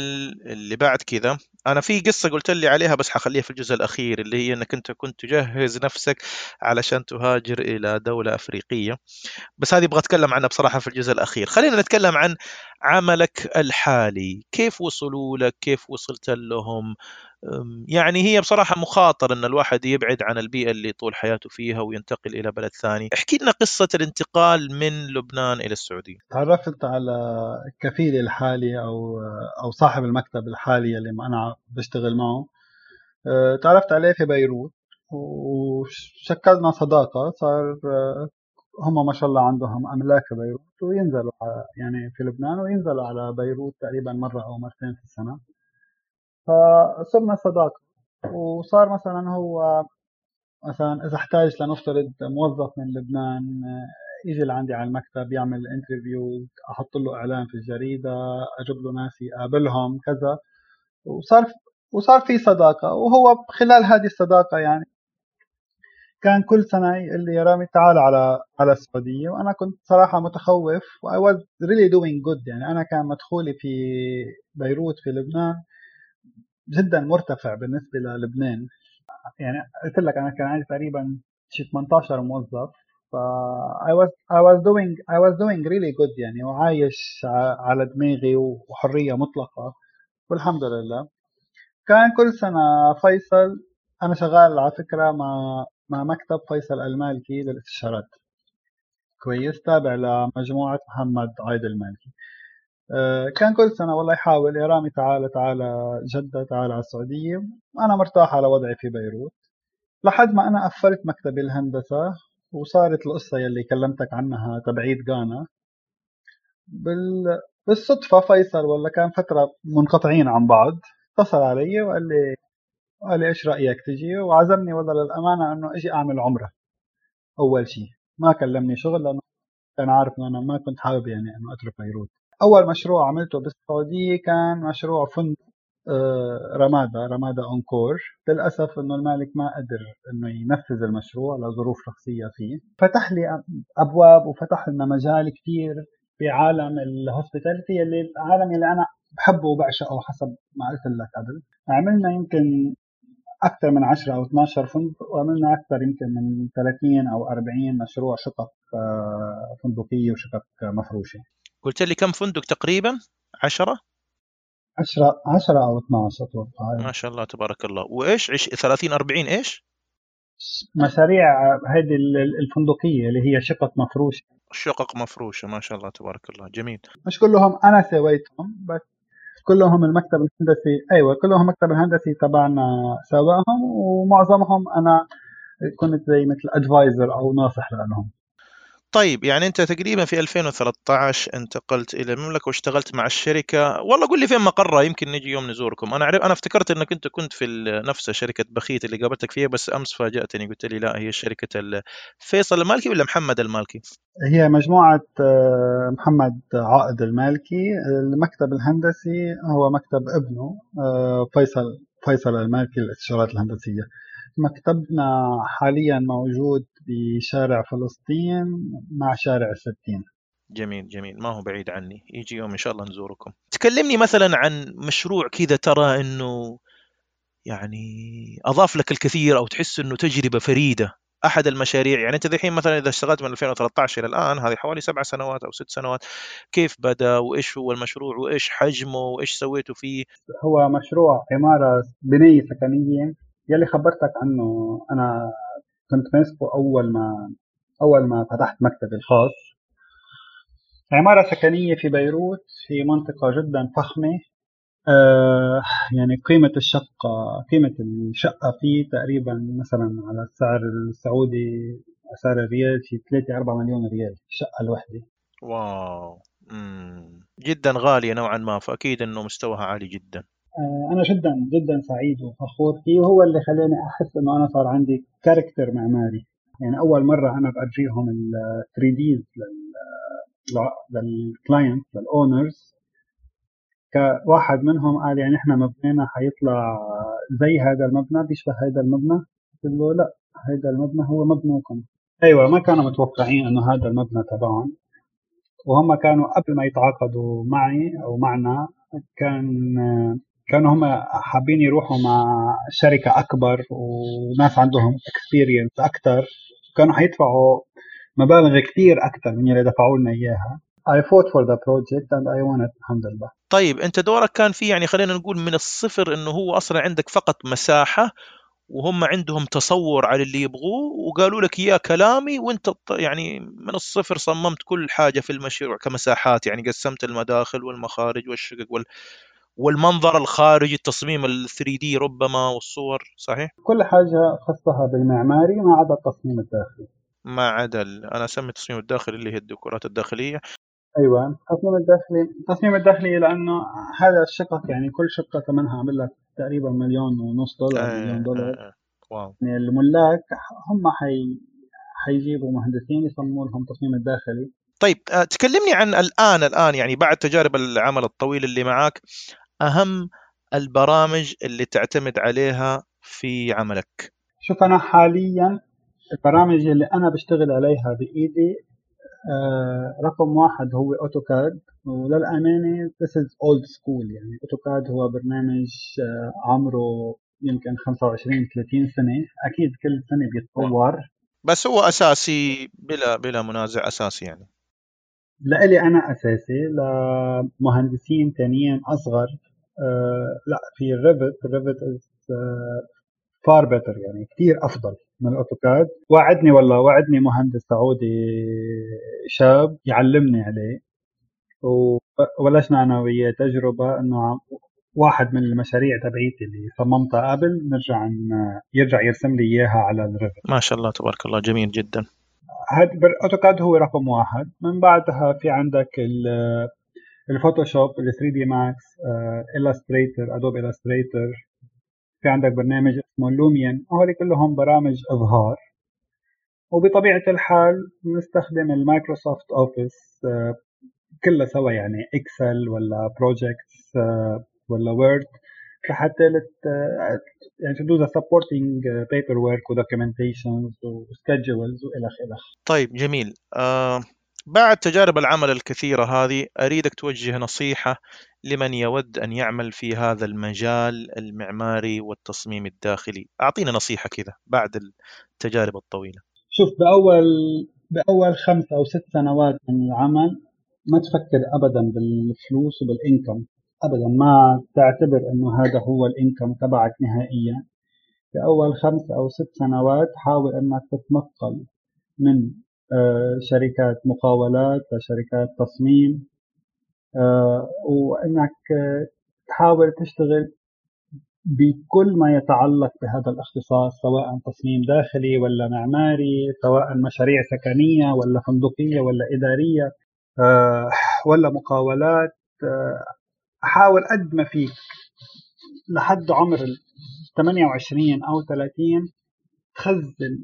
اللي بعد كذا. أنا في قصة قلت لي عليها بس حخليها في الجزء الأخير اللي هي أنك أنت كنت تجهز نفسك علشان تهاجر إلى دولة أفريقية. بس هذه أبغى أتكلم عنها بصراحة في الجزء الأخير. خلينا نتكلم عن عملك الحالي كيف وصلوا لك كيف وصلت لهم؟ يعني هي بصراحة مخاطر أن الواحد يبعد عن البيئة اللي طول حياته فيها وينتقل إلى بلد ثاني. احكي لنا قصة الانتقال من لبنان إلى السعودية. تعرفت على كفيلي الحالي أو أو صاحب المكتب الحالي اللي أنا بشتغل معه. أه، تعرفت عليه في بيروت وشكلنا صداقة صار أه، هم ما شاء الله عندهم أملاك في بيروت. وينزلوا يعني في لبنان وينزلوا على بيروت تقريبا مرة أو مرتين في السنة. فصرنا صداقة. وصار مثلا هو مثلا إذا احتاج لنفترض موظف من لبنان يجي لعندي على المكتب يعمل انترفيو أحط له إعلان في الجريدة أجيب له ناس يقابلهم كذا. وصار وصار في صداقة. وهو خلال هذه الصداقة يعني كان كل سنة يقول لي يا رامي تعال على على السعودية وأنا كنت صراحة متخوف و I was really doing good. يعني أنا كان مدخولي في بيروت في لبنان جدا مرتفع بالنسبة للبنان. يعني قلت لك أنا كان عندي تقريبا شي 18 موظف ف I was I was doing I was doing really good. يعني وعايش على دماغي وحرية مطلقة والحمد لله. كان كل سنة فيصل أنا شغال على فكرة مع مع مكتب فيصل المالكي للاستشارات. كويس. تابع لمجموعة محمد عايد المالكي. آه، كان كل سنة والله يحاول. يا رامي تعال تعال جدة تعال على السعودية. أنا مرتاح على وضعي في بيروت. لحد ما أنا قفلت مكتبي الهندسة وصارت القصة يلي كلمتك عنها تبعيد غانا. بال... بالصدفة فيصل ولا كان فترة منقطعين عن بعض. اتصل علي وقال لي قال لي إيش رأيك تجي؟ وعزمني والله للأمانة إنه إجي أعمل عمرة. أول شيء ما كلمني شغل لأنه كان عارف إنه أنا ما كنت حابب يعني إنه أترك بيروت. أول مشروع عملته بالسعودية كان مشروع فندق آه، رمادة رمادة encore. للأسف أنه المالك ما قدر أنه ينفذ المشروع لظروف شخصية فيه. فتح لي أبواب وفتح لنا مجال كثير في عالم ال hospitality اللي العالم اللي أنا بحبه وبعشقه حسب ما قلت لك قبل. عملنا يمكن أكثر من 10 أو 12 فندق وعملنا أكثر يمكن من 30 أو 40 مشروع شقق آه، فندقية وشقق مفروشة. قلت لي كم فندق تقريبا؟ 10 10 10 أو 12 أتوقع. ما شاء الله تبارك الله. وإيش؟ عش... 30 40 إيش؟ مشاريع هذه الفندقية اللي هي شقق مفروشة. شقق مفروشة ما شاء الله تبارك الله. جميل. مش كلهم أنا سويتهم بس كلهم المكتب الهندسي أيوه كلهم المكتب الهندسي تبعنا سواهم ومعظمهم أنا كنت زي مثل ادفايزر أو ناصح لهم. طيب يعني أنت تقريبا في 2013 انتقلت إلى المملكة واشتغلت مع الشركة. والله قول لي فين مقرها يمكن نجي يوم نزوركم. عرف أنا افتكرت إنك أنت كنت في نفس شركة بخيت اللي قابلتك فيها بس أمس فاجأتني قلت لي لا هي شركة فيصل المالكي ولا محمد المالكي؟ هي مجموعة آه، محمد عائد المالكي. المكتب الهندسي هو مكتب ابنه آه، فيصل فيصل المالكي للاستشارات الهندسية. مكتبنا حاليا موجود بشارع فلسطين مع شارع الستين جميل جميل. ما هو بعيد عني. يجي يوم إن شاء الله نزوركم. تكلمني مثلا عن مشروع كذا ترى إنه يعني أضاف لك الكثير أو تحس إنه تجربة فريدة. أحد المشاريع يعني أنت الحين مثلا إذا اشتغلت من 2013 إلى الآن هذه حوالي سبع سنوات أو ست سنوات كيف بدأ وإيش هو المشروع وإيش حجمه وإيش سويتوا فيه؟ هو مشروع عمارة بنيه سكنيه يلي خبرتك عنه أنا كنت ماسكه أول ما أول ما فتحت مكتبي الخاص. عمارة سكنية في بيروت في منطقة جدا فخمة. آه يعني قيمة الشقة قيمة الشقة فيه تقريبا مثلا على السعر السعودي سعر الريال في 3 4 مليون ريال الشقة الوحدة واو. مم. جدا غالية نوعا ما فأكيد أنه مستواها عالي جدا. أنا جدا جدا سعيد وفخور فيه. وهو اللي خلاني أحس إنه أنا صار عندي character معماري يعني أول مرة أنا بأجيهم ال 3Ds لل client لل owners كواحد منهم قال يعني إحنا مبنينا حيطلع زي هذا المبنى بيشبه هذا المبنى. قلت له لا هذا المبنى هو مبنىكم أيوه ما كانوا متوقعين إنه هذا المبنى تبعهم. وهم كانوا قبل ما يتعاقدوا معي أو معنا كان كانوا هم حابين يروحوا مع شركة أكبر وناس عندهم اكسبيرينس أكثر كانوا حيدفعوا مبالغ كثير أكثر من اللي دفعوا لنا إياها. I fought for the project and I won it. الحمد لله. طيب أنت دورك كان فيه يعني خلينا نقول من الصفر إنه هو أصلا عندك فقط مساحة وهم عندهم تصور على اللي يبغوه وقالوا لك إياه كلامي وأنت يعني من الصفر صممت كل حاجة في المشروع كمساحات يعني قسمت المداخل والمخارج والشقق وال والمنظر الخارجي التصميم ال 3 دي ربما والصور صحيح؟ كل حاجة خصها بالمعماري ما عدا التصميم الداخلي. ما عدا أنا أسمي التصميم الداخلي اللي هي الديكورات الداخلية. أيوه التصميم الداخلي التصميم الداخلي لأنه هذا الشقق يعني كل شقة ثمنها عمل لك تقريبا مليون ونص دولار آه مليون دولار. آه آه. واو. يعني الملاك هم حي حيجيبوا مهندسين يصمموا لهم التصميم الداخلي. طيب آه، تكلمني عن الآن الآن يعني بعد تجارب العمل الطويل اللي معك أهم البرامج اللي تعتمد عليها في عملك. شوف أنا حاليا البرامج اللي أنا بشتغل عليها بإيدي آه رقم واحد هو AutoCAD وللأمانة this is old school. يعني AutoCAD هو برنامج آه عمره يمكن 25 30 سنة. أكيد كل سنة بيتطور. بس هو أساسي بلا بلا منازع أساسي يعني. لإلي أنا أساسي لمهندسين ثانيين أصغر. لا في ال Revit ال Revit is far better يعني كثير أفضل من ال AutoCAD وعدني والله وعدني مهندس سعودي شاب يعلمني عليه. وبلشنا أنا وياه تجربة إنه واحد من المشاريع تبعيتي اللي صممتها قبل نرجع يرجع يرسم لي إياها على ال Revit ما شاء الله تبارك الله جميل جدا. هذا AutoCAD هو رقم واحد. من بعدها في عندك ال Photoshop ال 3D Max Illustrator Adobe Illustrator في عندك برنامج اسمه Lumion هول كلهم برامج إظهار. وبطبيعة الحال بنستخدم ال Microsoft Office كلها سوا يعني Excel ولا Projects uh, ولا Word لحتى لت يعني to do the supporting paperwork و documentations و schedules والى آخره. طيب جميل. آه بعد تجارب العمل الكثيرة هذه أريدك توجه نصيحة لمن يود أن يعمل في هذا المجال المعماري والتصميم الداخلي. أعطينا نصيحة كذا بعد التجارب الطويلة. شوف بأول بأول خمس أو ست سنوات من العمل ما تفكر أبدا بالفلوس وبالإنكم. أبدا ما تعتبر أنه هذا هو الإنكم تبعك نهائيا. في أول خمس أو ست سنوات حاول أنك تتنقل من شركات مقاولات لشركات تصميم. آه، وأنك تحاول تشتغل بكل ما يتعلق بهذا الاختصاص سواء تصميم داخلي ولا معماري سواء مشاريع سكنية ولا فندقية ولا إدارية آه، ولا مقاولات. آه، أحاول قد ما فيك لحد عمر 28 أو 30 تخزن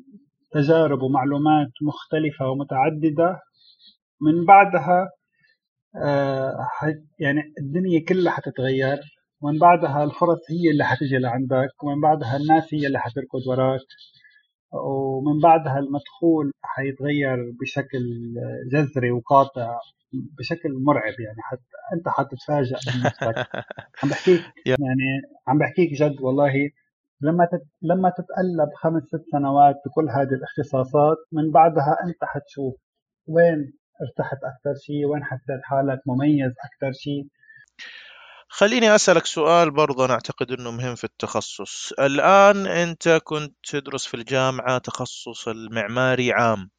تجارب ومعلومات مختلفة ومتعددة. من بعدها آه، يعني الدنيا كلها حتتغير. ومن بعدها الفرص هي اللي حتجي لعندك. ومن بعدها الناس هي اللي حتركض وراك. ومن بعدها المدخول حيتغير بشكل جذري وقاطع بشكل مرعب يعني. حت أنت حتتفاجئ عم بحكيك يعني عم بحكيك جد والله. لما. لما تتقلب خمس ست سنوات بكل هذه الاختصاصات من بعدها انت حتشوف وين ارتحت أكثر شيء؟ وين حسيت حالك مميز أكثر شيء؟ خليني أسألك سؤال برضه أنا أعتقد أنه مهم في التخصص. الآن أنت كنت تدرس في الجامعة تخصص المعماري عام.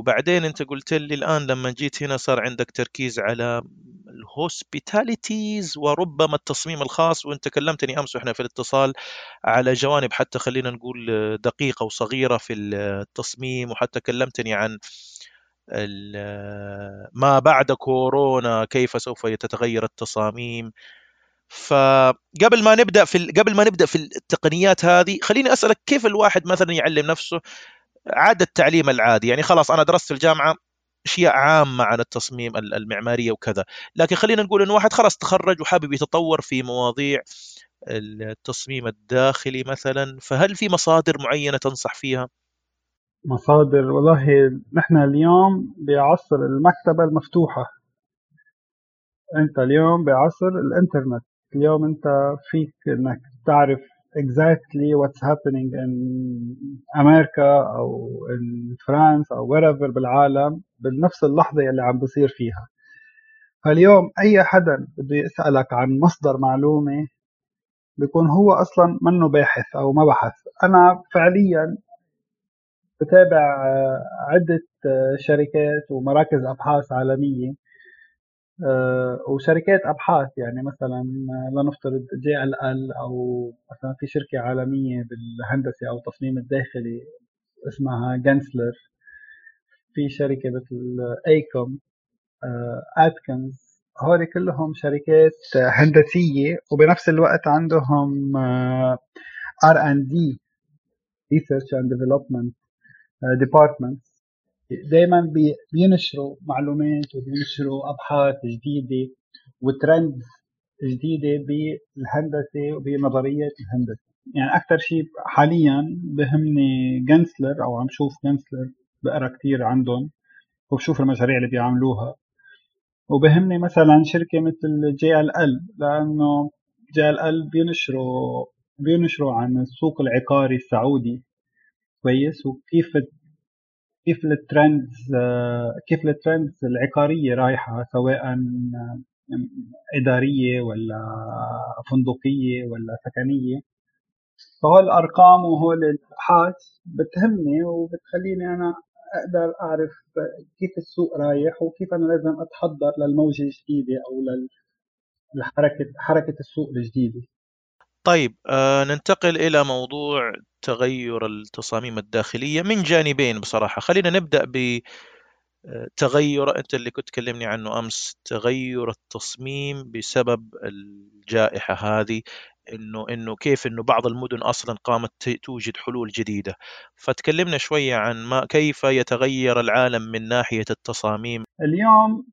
وبعدين أنت قلت لي الآن لما جيت هنا صار عندك تركيز على الهوسبيتاليتيز وربما التصميم الخاص وانت كلمتني أمس وإحنا في الاتصال على جوانب حتى خلينا نقول دقيقة وصغيرة في التصميم وحتى كلمتني عن ما بعد كورونا كيف سوف تتغير التصاميم. فقبل ما نبدأ في قبل ما نبدأ في التقنيات هذه خليني أسألك كيف الواحد مثلا يعلم نفسه عاد التعليم العادي يعني خلاص أنا درست في الجامعة أشياء عامة عن التصميم المعمارية وكذا. لكن خلينا نقول إنه واحد خلاص تخرج وحابب يتطور في مواضيع التصميم الداخلي مثلا فهل في مصادر معينة تنصح فيها؟ مصادر والله نحن اليوم بعصر المكتبة المفتوحة. أنت اليوم بعصر الإنترنت. اليوم أنت فيك إنك تعرف exactly what's happening in أمريكا أو in France أو wherever بالعالم بنفس اللحظة اللي عم بصير فيها. فاليوم أي حدا بده يسألك عن مصدر معلومة بيكون هو أصلا منه باحث أو ما بحث. أنا فعليا بتابع عدة شركات ومراكز أبحاث عالمية وشركات أبحاث يعني مثلا لنفترض JLL أو مثلا في شركة عالمية بالهندسة أو التصميم الداخلي اسمها Gensler في شركة مثل AECOM Atkins هول كلهم شركات هندسية وبنفس الوقت عندهم R and D research and development department دائما بينشروا معلومات وبينشروا أبحاث جديدة وترند جديدة بالهندسة وبنظريات الهندسة. يعني أكثر شيء حاليا بهمني Gensler أو عم شوف Gensler بقرأ كثير عندهم وبشوف المشاريع اللي بيعملوها. وبهمني مثلا شركة مثل JLL لأنه JLL بينشروا بينشروا عن السوق العقاري السعودي. كويس؟ وكيف كيف ال trends كيف الترندز العقارية رايحة سواء إدارية ولا فندقية ولا سكنية. فهول الارقام وهول الأبحاث بتهمني وبتخليني أنا أقدر أعرف كيف السوق رايح وكيف أنا لازم أتحضر للموجة الجديدة أو لحركه حركة السوق الجديدة. طيب آه ننتقل إلى موضوع تغير التصاميم الداخلية من جانبين بصراحة. خلينا نبدأ ب آه، أنت اللي كنت تكلمني عنه أمس تغير التصميم بسبب الجائحة هذه إنه إنه كيف إنه بعض المدن أصلا قامت توجد حلول جديدة. فتكلمنا شوية عن ما كيف يتغير العالم من ناحية التصاميم؟ اليوم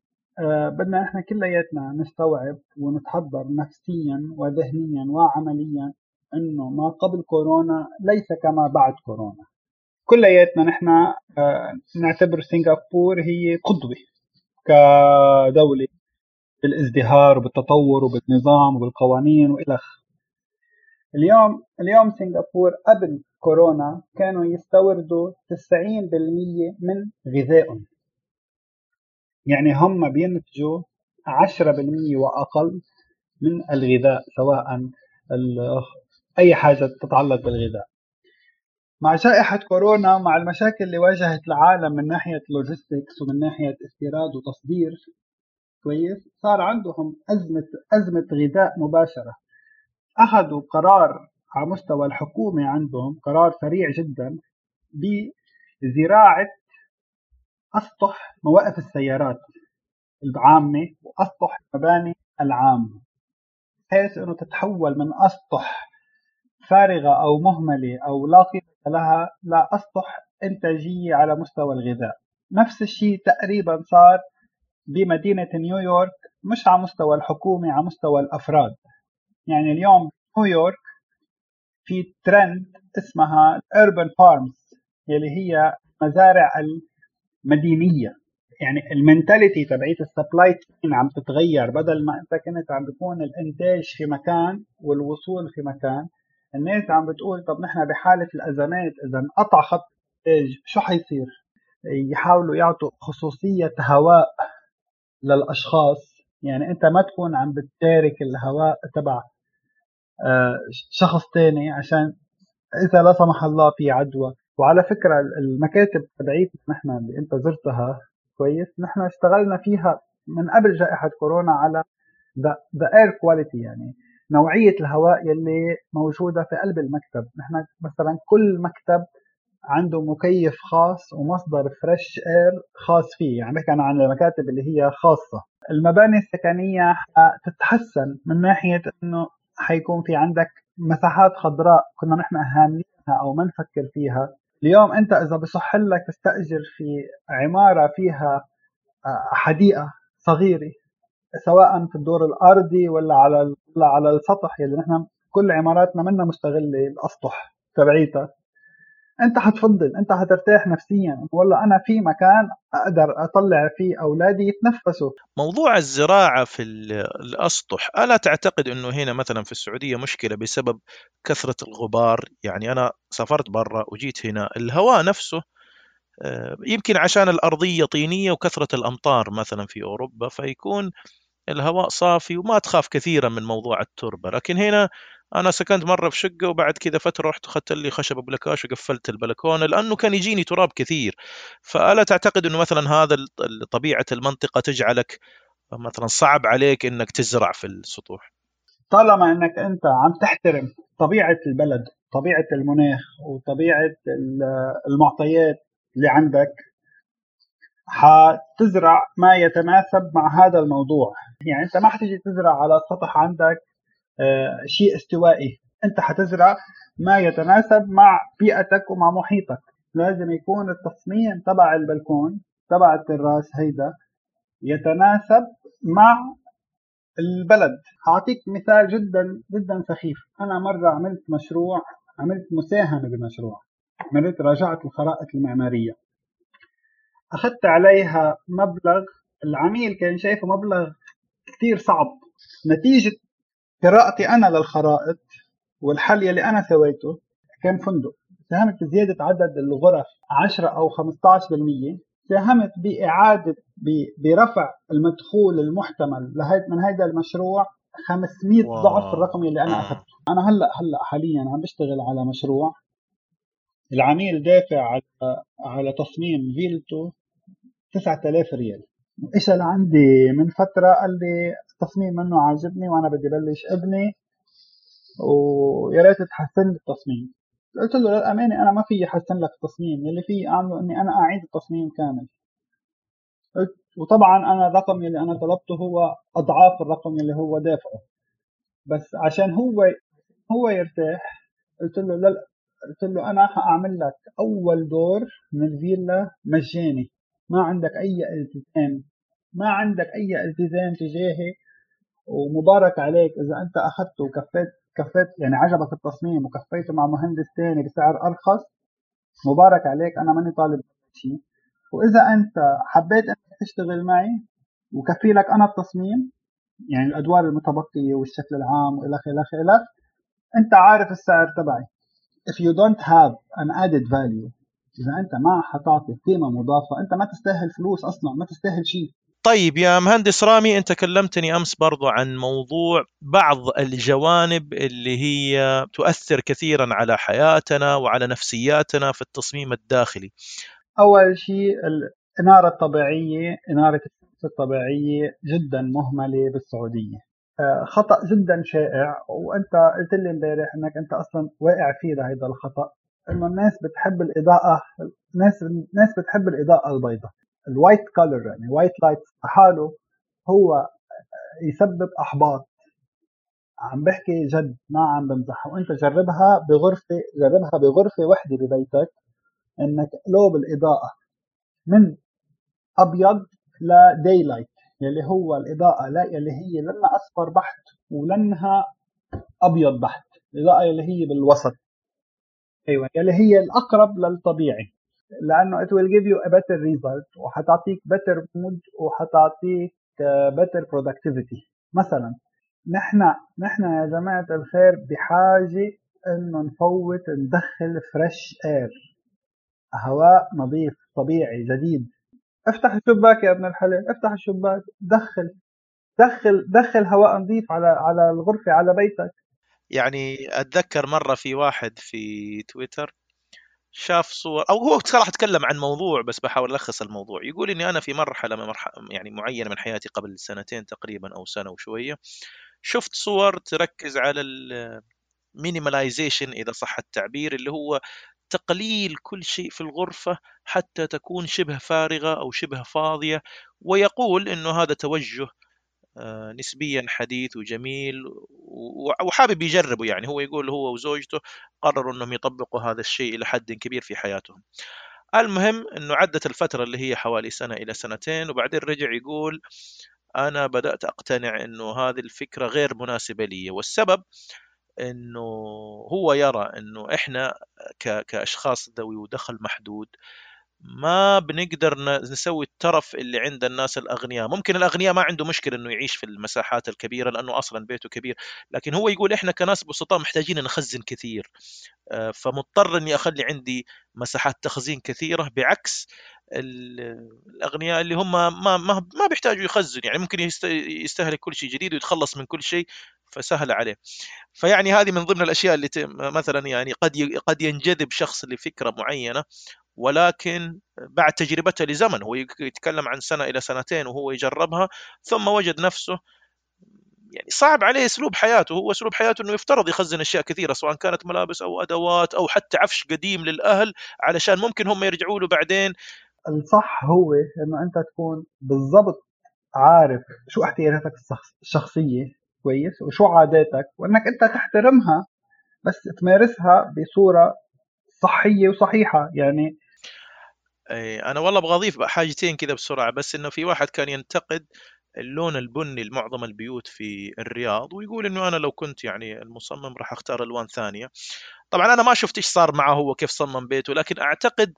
بدنا إحنا كلياتنا نستوعب ونتحضر نفسيا وذهنيا وعمليا إنه ما قبل كورونا ليس كما بعد كورونا. كلياتنا نحن آه، نعتبر سنغافور هي قدوه كدولة بالازدهار وبالتطور وبالنظام وبالقوانين وإلى اليوم اليوم سنغافور قبل كورونا كانوا يستوردوا 90% من غذائهم. يعني هم بينتجوا 10% وأقل من الغذاء سواء أي حاجة تتعلق بالغذاء. مع جائحة كورونا ومع المشاكل اللي واجهت العالم من ناحية لوجيستكس ومن ناحية استيراد وتصدير كويس؟ صار عندهم أزمة أزمة غذاء مباشرة. أخذوا قرار على مستوى الحكومة عندهم قرار سريع جدا بزراعة أسطح مواقف السيارات العامة وأسطح المباني العامة بحيث أنه تتحول من أسطح فارغة أو مهملة أو لا قيمة لها لأسطح إنتاجية على مستوى الغذاء. نفس الشيء تقريبا صار بمدينة نيويورك مش على مستوى الحكومة على مستوى الأفراد. يعني اليوم نيويورك في ترند اسمها urban farms يلي هي مزارع المدينية يعني ال mentality تبعيت ال supply chain عم تتغير بدل ما انت كنت عم بيكون الانتاج في مكان والوصول في مكان. الناس عم بتقول طب نحن بحالة الأزمات إذا انقطع خط الإنتاج شو حيصير؟ يحاولوا يعطوا خصوصية هواء للأشخاص. يعني أنت ما تكون عم بتشارك الهواء تبع آه، شخص تاني عشان إذا لا سمح الله في عدوى. وعلى فكرة المكاتب تبعيتنا نحن اللي أنت زرتها كويس. نحن اشتغلنا فيها من قبل جائحة كورونا على the air quality يعني نوعية الهواء يلي موجودة في قلب المكتب. نحن مثلا كل مكتب عنده مكيف خاص ومصدر fresh air خاص فيه. يعني بحكي عن المكاتب اللي هي خاصة. المباني السكنية تتحسن من ناحية إنه حيكون في عندك مساحات خضراء كنا نحن هاملينها أو ما نفكر فيها. اليوم أنت إذا بصح لك تستأجر في عمارة فيها آه، حديقة صغيرة سواء في الدور الأرضي ولا على ولا على السطح يلي نحن كل عماراتنا منا مستغلة الأسطح تبعيتها. أنت حتفضل أنت حترتاح نفسيا. والله أنا في مكان أقدر أطلع فيه أولادي يتنفسوا. موضوع الزراعة في الأسطح ألا تعتقد إنه هنا مثلا في السعودية مشكلة بسبب كثرة الغبار؟ يعني أنا سافرت برا وجيت هنا الهواء نفسه آه، يمكن عشان الأرضية طينية وكثرة الأمطار مثلا في أوروبا فيكون الهواء صافي وما تخاف كثيرا من موضوع التربة. لكن هنا أنا سكنت مرة في شقة وبعد كذا فترة رحت اخذت لي خشب بلكاش وقفلت البلكونة لأنه كان يجيني تراب كثير. فألا تعتقد إنه مثلا هذا طبيعة المنطقة تجعلك مثلا صعب عليك إنك تزرع في السطوح؟ طالما إنك أنت عم تحترم طبيعة البلد طبيعة المناخ وطبيعة المعطيات اللي عندك حتزرع ما يتناسب مع هذا الموضوع. يعني أنت ما حتيجي تزرع على سطح عندك شيء استوائي. أنت حتزرع ما يتناسب مع بيئتك ومع محيطك. لازم يكون التصميم تبع البلكون تبع التراس هيدا يتناسب مع البلد. هعطيك مثال جدا جدا سخيف. أنا مرة عملت مشروع عملت مساهمة بمشروع. عملت راجعت الخرائط المعمارية. أخذت عليها مبلغ العميل كان شايفه مبلغ كثير صعب. نتيجة قراءتي أنا للخرائط والحل يلي أنا سويته كان فندق. ساهمت بزيادة عدد الغرف 10 أو 15% ساهمت بإعادة برفع المدخول المحتمل من هذا المشروع 500 ضعف الرقم اللي أنا أخذته. أنا هلأ هلأ حاليا عم بشتغل على مشروع. العميل دافع على على تصميم فيلتو 9000 ريال. اجى لعندي من فترة قال لي التصميم منه عاجبني وأنا بدي بلش ابني ويا ريت تحسن لي التصميم. قلت له للامانه أنا ما في احسن لك التصميم يلي في أعمله إني أنا أعيد التصميم كامل. وطبعا أنا الرقم اللي أنا طلبته هو أضعاف الرقم اللي هو دافعه. بس عشان هو هو يرتاح قلت له لا قلت له أنا حأعمل لك أول دور من الفيلا مجاني. ما عندك أي التزام ما عندك أي التزام تجاهي. ومبارك عليك إذا أنت أخذته وكفيت كفيت يعني عجبك التصميم وكفيته مع مهندس ثاني بسعر أرخص مبارك عليك أنا ماني طالب شيء. وإذا أنت حبيت إنك تشتغل معي وكفي لك أنا التصميم يعني الأدوار المتبقية والشكل العام وإلى إلى إلى أنت عارف السعر تبعي. If you don't have an added value إذا أنت ما حتعطي قيمة مضافة أنت ما تستاهل فلوس أصلا ما تستاهل شيء. طيب يا مهندس رامي انت كلمتني أمس برضو عن موضوع بعض الجوانب اللي هي تؤثر كثيرا على حياتنا وعلى نفسياتنا في التصميم الداخلي. أول شيء الإنارة الطبيعية إنارة الطبيعية جدا مهملة بالسعودية. خطأ جدا شائع وأنت قلت لي امبارح إنك أنت أصلا واقع فيه لهذا الخطأ. إنه الناس بتحب الإضاءة الناس الناس بتحب الإضاءة البيضاء. ال white color يعني white light حاله هو يسبب أحباط. عم بحكي جد ما عم بمزح. وأنت جربها بغرفة جربها بغرفة وحدة ببيتك إنك قلب الإضاءة من أبيض ل daylight يلي هو الإضاءة لا يلي هي لنا أصفر بحت ولنها أبيض بحت الإضاءة يلي هي بالوسط. أيوه يلي هي الأقرب للطبيعي. لأنه it will give you a better result وحتعطيك better mood وحتعطيك better productivity. مثلا نحن نحن يا جماعة الخير بحاجة إنه نفوت ندخل fresh air هواء نظيف طبيعي جديد. افتح الشباك يا ابن الحلال افتح الشباك دخل دخل دخل هواء نظيف على على الغرفة على بيتك. يعني أتذكر مرة في واحد في تويتر شاف صور أو هو صراحة تكلم عن موضوع بس بحاول ألخص الموضوع. يقول إني أنا في مرحلة من مرحلة يعني معينة من حياتي قبل سنتين تقريبا أو سنة وشوية شفت صور تركز على المينيماليزيشن إذا صح التعبير اللي هو تقليل كل شيء في الغرفة حتى تكون شبه فارغة أو شبه فاضية ويقول أنه هذا توجه نسبيا حديث وجميل وحابب يجربه يعني. هو يقول هو وزوجته قرروا إنهم يطبقوا هذا الشيء إلى حد كبير في حياتهم. المهم إنه عدت الفترة اللي هي حوالي سنة إلى سنتين وبعدين رجع يقول أنا بدأت أقتنع إنه هذه الفكرة غير مناسبة لي. والسبب إنه هو يرى إنه إحنا كأشخاص ذوي ودخل محدود ما بنقدر نسوي الترف اللي عند الناس الأغنياء. ممكن الأغنياء ما عنده مشكلة إنه يعيش في المساحات الكبيرة لأنه أصلا بيته كبير. لكن هو يقول إحنا كناس بسطاء محتاجين نخزن كثير. آه، فمضطر إني أخلي عندي مساحات تخزين كثيرة. بعكس الأغنياء اللي هم ما ما ما بيحتاجوا يخزن يعني ممكن يستهلك كل شيء جديد ويتخلص من كل شيء فسهل عليه. فيعني هذه من ضمن الأشياء اللي مثلا يعني قد قد ينجذب شخص لفكرة معينة. ولكن بعد تجربته لزمن هو يتكلم عن سنة إلى سنتين وهو يجربها ثم وجد نفسه يعني صعب عليه أسلوب حياته. هو أسلوب حياته إنه يفترض يخزن أشياء كثيرة سواء كانت ملابس أو أدوات أو حتى عفش قديم للأهل علشان ممكن هم يرجعوا له بعدين. الصح هو إنه أنت تكون بالضبط عارف شو احتياجاتك الشخصية كويس وشو عاداتك وإنك أنت تحترمها بس تمارسها بصورة صحية وصحيحة. يعني إي أنا والله أبغى أضيف حاجتين كذا بسرعة بس إنه في واحد كان ينتقد اللون البني لمعظم البيوت في الرياض ويقول إنه أنا لو كنت يعني المصمم راح أختار ألوان ثانية. طبعا أنا ما شفت إيش صار معه هو كيف صمم بيته لكن أعتقد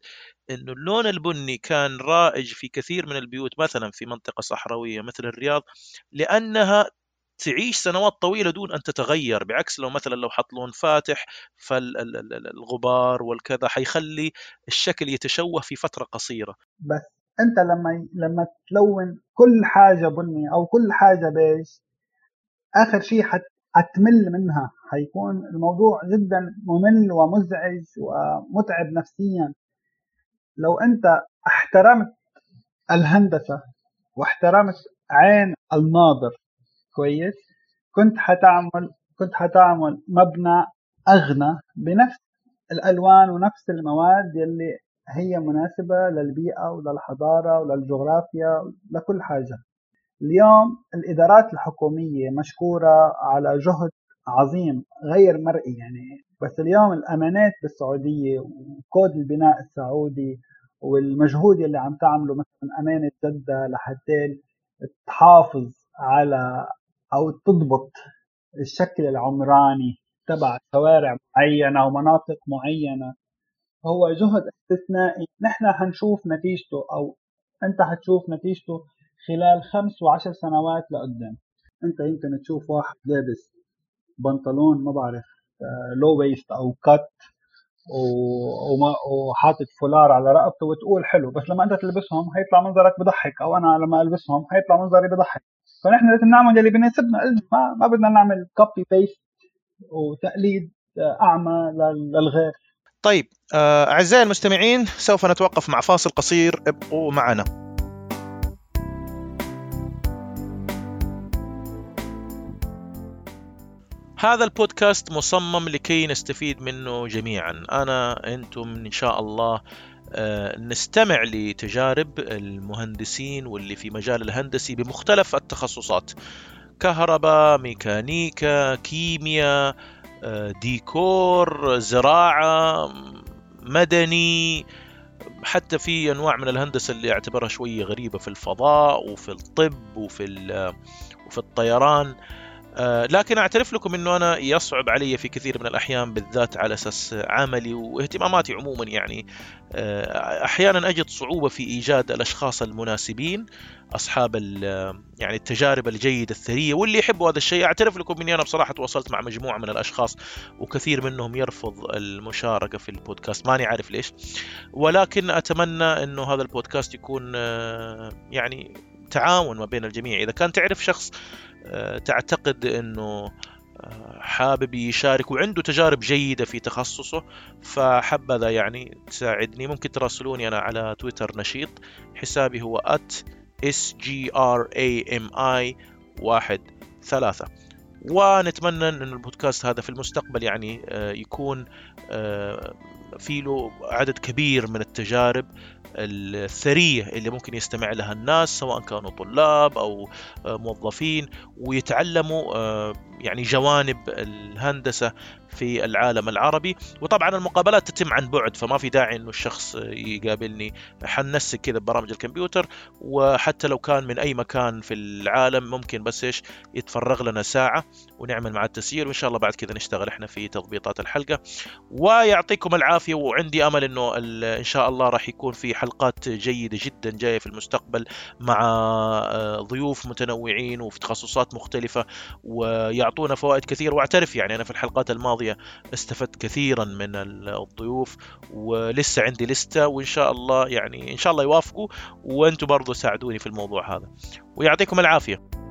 إنه اللون البني كان رائج في كثير من البيوت مثلا في منطقة صحراوية مثل الرياض لأنها تعيش سنوات طويلة دون أن تتغير بعكس لو مثلا لو حط لون فاتح فالغبار والكذا حيخلي الشكل يتشوه في فترة قصيرة. بس أنت لما لما تلون كل حاجة بني أو كل حاجة بيج آخر شيء حت حتمل منها. حيكون الموضوع جدا ممل ومزعج ومتعب نفسيا. لو أنت احترمت الهندسة واحترمت عين الناظر كويس. كنت حتعمل كنت حتعمل مبنى أغنى بنفس الألوان ونفس المواد يلي هي مناسبة للبيئة وللحضارة وللجغرافيا لكل حاجة. اليوم الإدارات الحكومية مشكورة على جهد عظيم غير مرئي يعني. بس اليوم الأمانات بالسعودية وكود البناء السعودي والمجهود اللي عم تعمله مثلا أمانة جدة لحتى تحافظ على أو تضبط الشكل العمراني تبع شوارع معينة ومناطق معينة. هو جهد استثنائي. نحن حنشوف نتيجته أو أنت حتشوف نتيجته خلال خمس وعشر سنوات لقدام. أنت يمكن تشوف واحد لابس بنطلون ما بعرف لو آه، vest أو cut وحاطط فولار على رقبته وتقول حلو بس لما أنت تلبسهم هيطلع منظرك بضحك أو أنا لما ألبسهم هيطلع منظري بضحك. فنحن لازم نعمل اللي بيناسبنا ما, ما بدنا نعمل copy paste وتقليد أعمى للغير. طيب آه، أعزائي المستمعين سوف نتوقف مع فاصل قصير. ابقوا معنا. هذا البودكاست مصمم لكي نستفيد منه جميعا. أنا أنتم إن شاء الله آه، نستمع لتجارب المهندسين واللي في مجال الهندسي بمختلف التخصصات. كهرباء ميكانيكا كيمياء آه، ديكور زراعة مدني حتى في أنواع من الهندسة اللي أعتبرها شوية غريبة في الفضاء وفي الطب وفي وفي الطيران. آه، لكن أعترف لكم إنه أنا يصعب علي في كثير من الأحيان بالذات على أساس عملي واهتماماتي عموما يعني. آه، أحيانا أجد صعوبة في إيجاد الأشخاص المناسبين أصحاب يعني التجارب الجيدة الثرية واللي يحبوا هذا الشيء. أعترف لكم إني أنا بصراحة تواصلت مع مجموعة من الأشخاص وكثير منهم يرفض المشاركة في البودكاست. ماني عارف ليش. ولكن أتمنى إنه هذا البودكاست يكون آه، يعني تعاون ما بين الجميع. إذا كان تعرف شخص آه، تعتقد إنه آه، حابب يشارك وعنده تجارب جيدة في تخصصه فحبذا يعني تساعدني. ممكن تراسلوني أنا على تويتر نشيط. حسابي هو at sgrami واحد ثلاثة. ونتمنى أن البودكاست هذا في المستقبل يعني آه، يكون في له عدد كبير من التجارب الثرية اللي ممكن يستمع لها الناس سواء كانوا طلاب آه، موظفين ويتعلموا آه، يعني جوانب الهندسة في العالم العربي. وطبعا المقابلات تتم عن بعد فما في داعي إنه الشخص يقابلني. حنسك كذا ببرامج الكمبيوتر وحتى لو كان من أي مكان في العالم ممكن بس إيش يتفرغ لنا ساعة ونعمل مع التسجيل وإن شاء الله بعد كذا نشتغل إحنا في تضبيطات الحلقة. ويعطيكم العافية. وعندي أمل إنه إن شاء الله راح يكون في حلقات جيدة جدا جاية في المستقبل مع آه، ضيوف متنوعين وفي تخصصات مختلفة ويعطونا فوائد كثير واعترف يعني أنا في الحلقات الماضية استفدت كثيرا من الضيوف ولسه عندي لستة وإن شاء الله يعني إن شاء الله يوافقوا وأنتم برضو ساعدوني في الموضوع هذا. ويعطيكم العافية.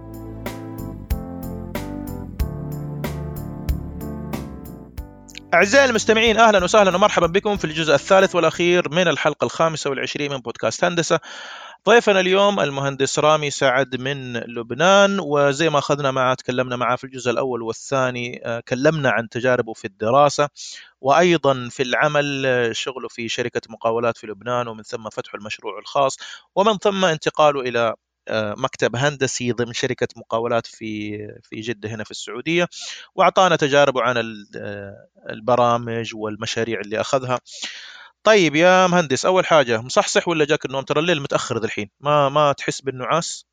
أعزائي المستمعين أهلا وسهلا ومرحبا بكم في الجزء الثالث والأخير من الحلقة الخامسة والعشرين من بودكاست هندسة. ضيفنا اليوم المهندس رامي سعد من لبنان وزي ما أخذنا معه تكلمنا معه في الجزء الأول والثاني آه، كلمنا عن تجاربه في الدراسة وأيضا في العمل آه، شغله في شركة مقاولات في لبنان ومن ثم فتح المشروع الخاص ومن ثم انتقاله آه، مكتب هندسي ضمن شركة مقاولات في في جدة هنا في السعودية وأعطانا تجاربه عن البرامج والمشاريع اللي أخذها. طيب يا مهندس أول حاجة مصحصح ولا جاك النوم؟ ترى الليل متأخر الحين ما ما تحس بالنعاس؟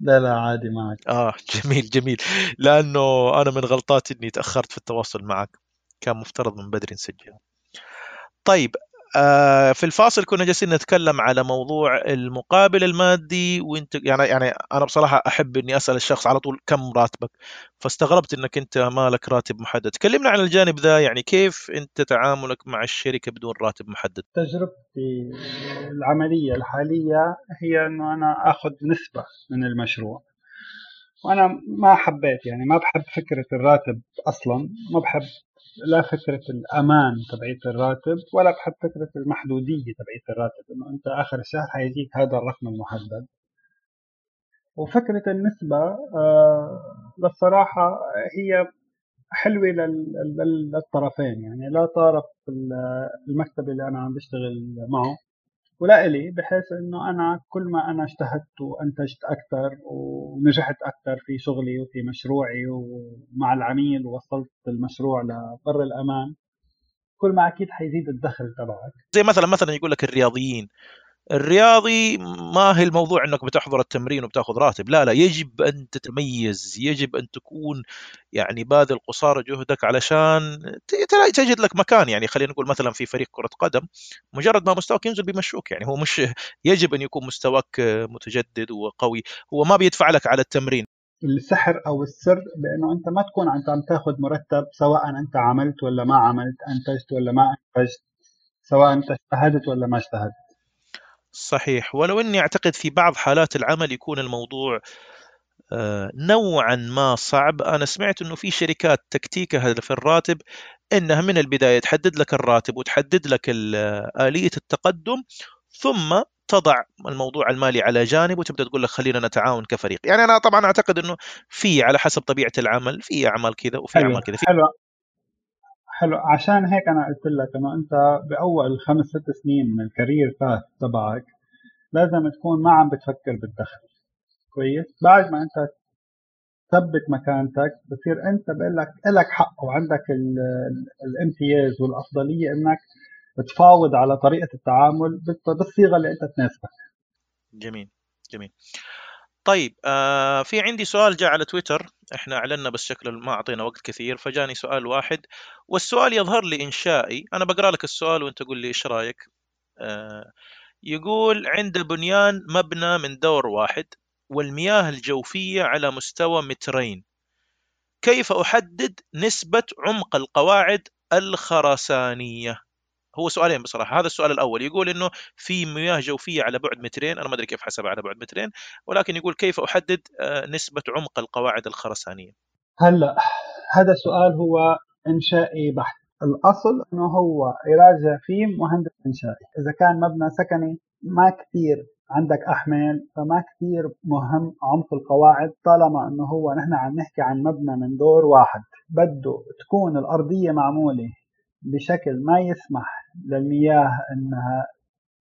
لا لا عادي معك. آه جميل جميل. لأنه أنا من غلطاتي إني تأخرت في التواصل معك. كان مفترض من بدري نسجل طيب آه، في الفاصل كنا جالسين نتكلم على موضوع المقابل المادي وانت يعني يعني أنا بصراحة أحب إني أسأل الشخص على طول كم راتبك؟ فاستغربت إنك أنت ما لك راتب محدد. تكلمنا عن الجانب ذا يعني كيف أنت تعاملك مع الشركة بدون راتب محدد؟ تجربتي العملية الحالية هي إنه أنا آخذ نسبة من المشروع. وأنا ما حبيت يعني ما بحب فكرة الراتب أصلا ما بحب لا فكرة الأمان تبعية الراتب ولا بحب فكرة المحدودية تبعية الراتب إنه أنت آخر الشهر حيجيك هذا الرقم المحدد. وفكرة النسبة آه للصراحة هي حلوة للطرفين يعني لا طرف المكتب اللي أنا عم بشتغل معه ولا إلي بحيث إنه أنا كل ما أنا اجتهدت وأنتجت أكثر ونجحت أكثر في شغلي وفي مشروعي ومع العميل ووصلت المشروع لبر الأمان كل ما أكيد حيزيد الدخل تبعك. زي مثلا مثلا يقول لك الرياضيين الرياضي ما هي الموضوع إنك بتحضر التمرين وبتاخذ راتب. لا لا يجب أن تتميز يجب أن تكون يعني باذل قصارى جهدك علشان تجد لك مكان. يعني خلينا نقول مثلا في فريق كرة قدم مجرد ما مستواك ينزل بيمشوك يعني هو مش يجب أن يكون مستواك متجدد وقوي. هو ما بيدفع لك على التمرين. السحر أو السر بانه أنت ما تكون انت عم تاخذ مرتب سواء أنت عملت ولا ما عملت أنتجت ولا ما أنتجت سواء أنت اجتهدت ولا ما اجتهدت. صحيح. ولو إني أعتقد في بعض حالات العمل يكون الموضوع آه، نوعا ما صعب. أنا سمعت إنه في شركات تكتيكها في الراتب إنها من البداية تحدد لك الراتب وتحدد لك آلية التقدم ثم تضع الموضوع المالي على جانب وتبدأ تقول لك خلينا نتعاون كفريق. يعني أنا طبعا أعتقد إنه في على حسب طبيعة العمل في أعمال كذا وفي. أعمال كذا حلو حلو عشان هيك أنا قلت لك إنه أنت بأول خمس ست سنين من الكارير باث تبعك لازم تكون ما عم بتفكر بالدخل. كويس؟ بعد ما أنت تثبت مكانتك بصير أنت بقول لك لك حق وعندك الامتياز والأفضلية إنك تفاوض على طريقة التعامل بالصيغة اللي أنت تناسبك. جميل جميل. طيب آه في عندي سؤال جاء على تويتر. إحنا اعلنا بس شكله ما أعطينا وقت كثير فجاني سؤال واحد. والسؤال يظهر لي إنشائي. أنا بقرأ لك السؤال وأنت قول لي إيش رأيك. آه يقول عند بنيان مبنى من دور واحد والمياه الجوفية على مستوى مترين. كيف أحدد نسبة عمق القواعد الخرسانية؟ هو سؤالين بصراحة. هذا السؤال الأول يقول أنه في مياه جوفية على بعد مترين أنا ما أدري كيف حسبها على بعد مترين ولكن يقول كيف أحدد آه، نسبة عمق القواعد الخرسانية؟ هلأ هذا السؤال هو إنشائي بحت. الأصل أنه هو يراجع فيه مهندس إنشائي. إذا كان مبنى سكني ما كثير عندك أحمال فما كثير مهم عمق القواعد طالما أنه هو نحن عم نحكي عن مبنى من دور واحد. بده تكون الأرضية معمولة بشكل ما يسمح للمياه إنها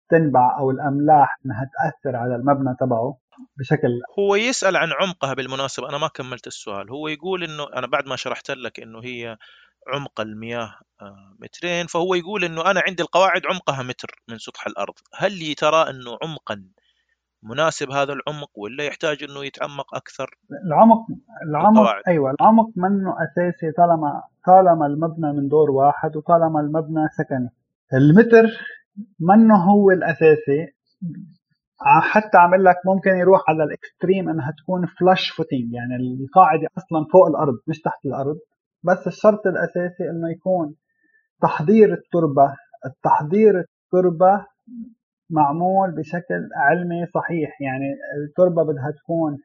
تنبع أو الأملاح إنها تأثر على المبنى تبعه بشكل هو يسأل عن عمقها بالمناسبة. أنا ما كملت السؤال. هو يقول إنه أنا بعد ما شرحت لك إنه هي عمق المياه آه، مترين فهو يقول إنه أنا عندي القواعد عمقها متر من سطح الأرض. هل ترى إنه عمقا مناسب هذا العمق ولا يحتاج إنه يتعمق أكثر؟ العمق العمق القواعد. أيوه العمق منه أساسي طالما طالما المبنى من دور واحد وطالما المبنى سكني. المتر منه هو الأساسي. حتى عمل لك ممكن يروح على ال extreme إنها تكون flush footing يعني القاعدة أصلا فوق الأرض مش تحت الأرض. بس الشرط الأساسي إنه يكون تحضير التربة. التحضير التربة معمول بشكل علمي صحيح. يعني التربة بدها تكون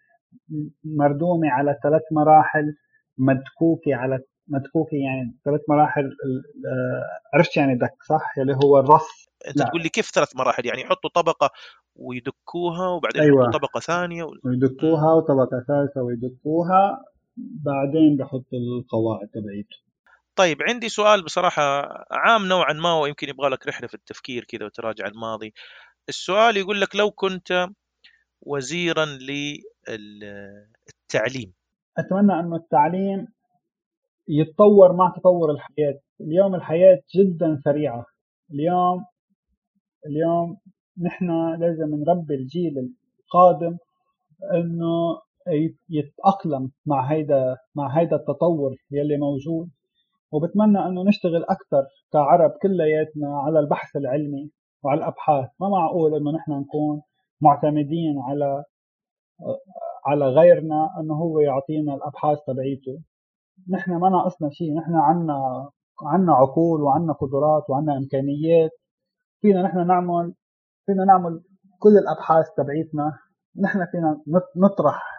مردومة على ثلاث مراحل مدكوكة على مدكوكة يعني ثلاث مراحل آه، عرفت يعني دك صح؟ اللي هو الرص. أنت. تقول لي كيف ثلاث مراحل؟ يعني يحطوا طبقة ويدكوها وبعدين أيوة. يحطوا طبقة ثانية و... ويدكوها وطبقة ثالثة ويدكوها بعدين بحطوا القواعد تبعيته. طيب عندي سؤال بصراحة عام نوعا ما ويمكن يبغى لك رحلة في التفكير كذا وتراجع الماضي. السؤال يقول لك لو كنت وزيرا للتعليم. أتمنى أن التعليم يتطور مع تطور الحياة. اليوم الحياة جدا سريعة. اليوم اليوم نحن لازم نربي الجيل القادم إنه يتأقلم مع هيدا مع هيدا التطور يلي موجود. وبتمنى إنه نشتغل أكثر كعرب كلياتنا على البحث العلمي وعلى الأبحاث. ما معقول إنه نحن نكون معتمدين على على غيرنا إنه هو يعطينا الأبحاث تبعيته. نحن ما ناقصنا شيء. نحن عنا عنا عقول وعنا قدرات وعنا إمكانيات. فينا نحن نعمل فينا نعمل كل الأبحاث تبعيتنا. نحن فينا نطرح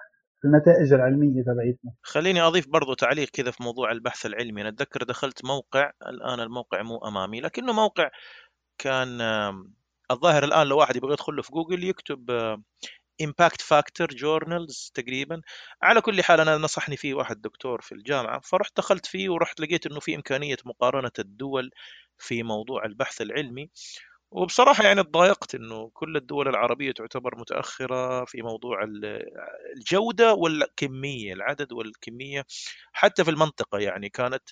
النتائج العلمية تبعيتنا. خليني أضيف برضو تعليق كذا في موضوع البحث العلمي. أنا أتذكر دخلت موقع الآن الموقع مو أمامي لكنه موقع كان الظاهر الآن لو واحد يبغى يدخل له في جوجل يكتب impact factor journals تقريبا. على كل حال أنا نصحني فيه واحد دكتور في الجامعة فرحت دخلت فيه ورحت لقيت إنه في إمكانية مقارنة الدول في موضوع البحث العلمي. وبصراحة يعني تضايقت إنه كل الدول العربية تعتبر متأخرة في موضوع الجودة والكمية العدد والكمية حتى في المنطقة. يعني كانت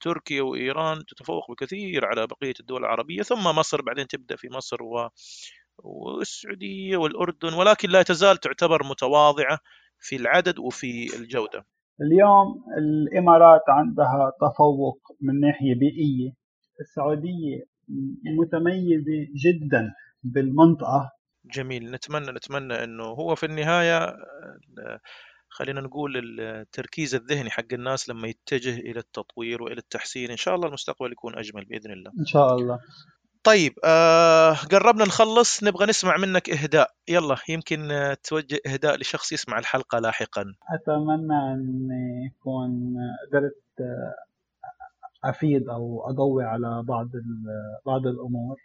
تركيا وإيران تتفوق بكثير على بقية الدول العربية ثم مصر بعدين تبدأ في مصر و والسعودية والأردن ولكن لا تزال تعتبر متواضعة في العدد وفي الجودة. اليوم الإمارات عندها تفوق من ناحية بيئية. السعودية متميزة جدا بالمنطقة. جميل. نتمنى نتمنى إنه هو في النهاية خلينا نقول التركيز الذهني حق الناس لما يتجه إلى التطوير وإلى التحسين إن شاء الله المستقبل يكون أجمل بإذن الله. إن شاء الله. طيب آه قربنا نخلص نبغى نسمع منك إهداء. يلا يمكن توجه إهداء لشخص يسمع الحلقة لاحقا. أتمنى أن يكون قدرت أفيد أو اضوي على بعض بعض الأمور.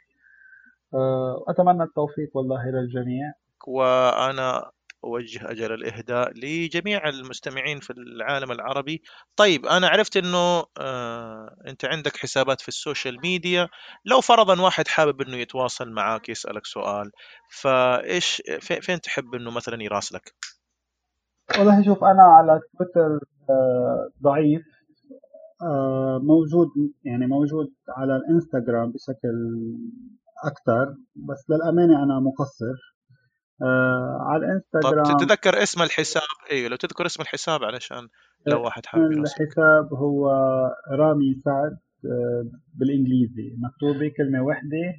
أتمنى التوفيق والله للجميع. وأنا أوجه أجل الإهداء لجميع المستمعين في العالم العربي. طيب أنا عرفت إنه آه أنت عندك حسابات في ال social media. لو فرضا واحد حابب إنه يتواصل معاك يسألك سؤال فإيش فين تحب إنه مثلا يراسلك؟ والله شوف أنا على تويتر آه ضعيف. آه موجود يعني موجود على الإنستغرام بشكل أكثر بس للأمانة أنا مقصر. آه على الإنستغرام طب تتذكر اسم الحساب؟ أيوه لو تذكر اسم الحساب علشان لو واحد حابب الحساب هو رامي سعد آه بالإنجليزي. مكتوبه كلمه واحدة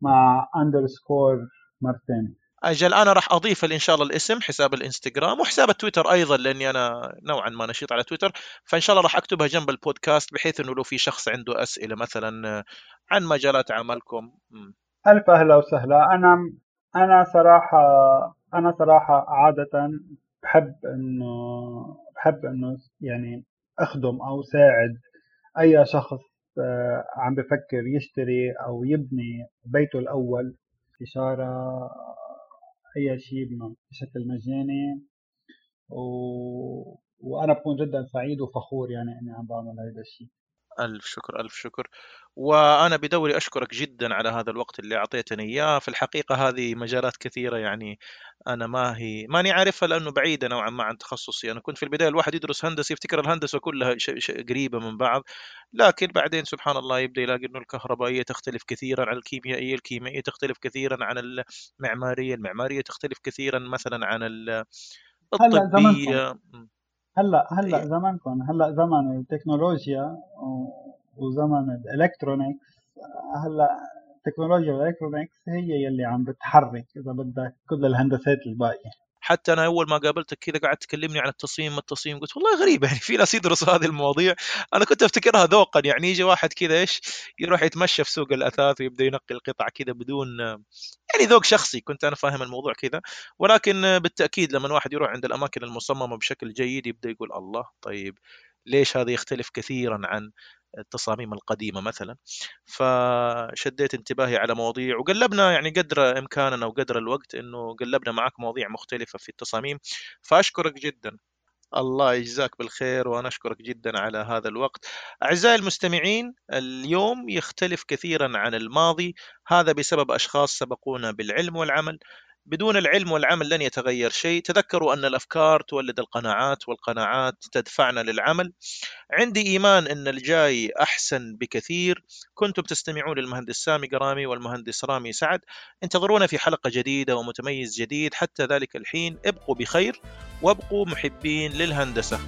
مع underscore مرتين. أجل أنا راح أضيف إن شاء الله الاسم حساب الإنستغرام وحساب التويتر أيضا لأني أنا نوعا ما نشيط على تويتر. فإن شاء الله راح أكتبها جنب البودكاست بحيث إنه لو في شخص عنده أسئلة مثلا عن مجالات عملكم. ألف أهلا وسهلا. أنا أنا صراحة أنا صراحة عادة بحب إنه بحب إنه يعني أخدم أو ساعد أي شخص عم بفكر يشتري أو يبني بيته الأول. استشاره اي شيء بشكل مجاني و... وأنا بكون جدا سعيد وفخور يعني إني عم بعمل هذا الشيء. ألف شكر ألف شكر. وأنا بدوري أشكرك جدا على هذا الوقت اللي أعطيتني إياه. في الحقيقة هذه مجالات كثيرة يعني أنا ما هي ماني عارفها لأنه بعيدة نوعا ما عن تخصصي. أنا كنت في البداية الواحد يدرس هندسة يفتكر الهندسة كلها ش... ش... قريبة من بعض. لكن بعدين سبحان الله يبدأ يلاقي أنه الكهربائية تختلف كثيرا عن الكيميائية الكيميائية تختلف كثيرا عن المعمارية المعمارية تختلف كثيرا مثلا عن الطبية. هلا هلا إيه. زمانكم هلا زمن التكنولوجيا وزمن الإلكترونيكس هلا التكنولوجيا والإلكترونيكس هي يلي عم بتحرك إذا بدك كل الهندسات الباقية حتى أنا أول ما قابلتك كذا قعدت تكلمني عن التصميم التصميم قلت والله غريبه يعني في ناس يدرسوا هذه المواضيع. أنا كنت أفتكرها ذوقا يعني يجي واحد كذا إيش يروح يتمشى في سوق الأثاث ويبدأ ينقي القطع كذا بدون يعني ذوق شخصي كنت أنا فاهم الموضوع كذا. ولكن بالتأكيد لما واحد يروح عند الأماكن المصممة بشكل جيد يبدأ يقول الله طيب ليش هذا يختلف كثيرا عن التصاميم القديمة مثلا فشديت انتباهي على مواضيع وقلبنا يعني قدر إمكاننا وقدر الوقت إنه قلبنا معك مواضيع مختلفة في التصاميم فأشكرك جدا الله يجزاك بالخير وأنا أشكرك جدا على هذا الوقت. أعزائي المستمعين اليوم يختلف كثيرا عن الماضي، هذا بسبب أشخاص سبقونا بالعلم والعمل. بدون العلم والعمل لن يتغير شيء، تذكروا أن الأفكار تولد القناعات والقناعات تدفعنا للعمل. عندي إيمان أن الجاي أحسن بكثير. كنتم تستمعون للمهندس سامي قرامي والمهندس رامي سعد. انتظرونا في حلقة جديدة ومتميز جديد، حتى ذلك الحين ابقوا بخير وابقوا محبين للهندسة.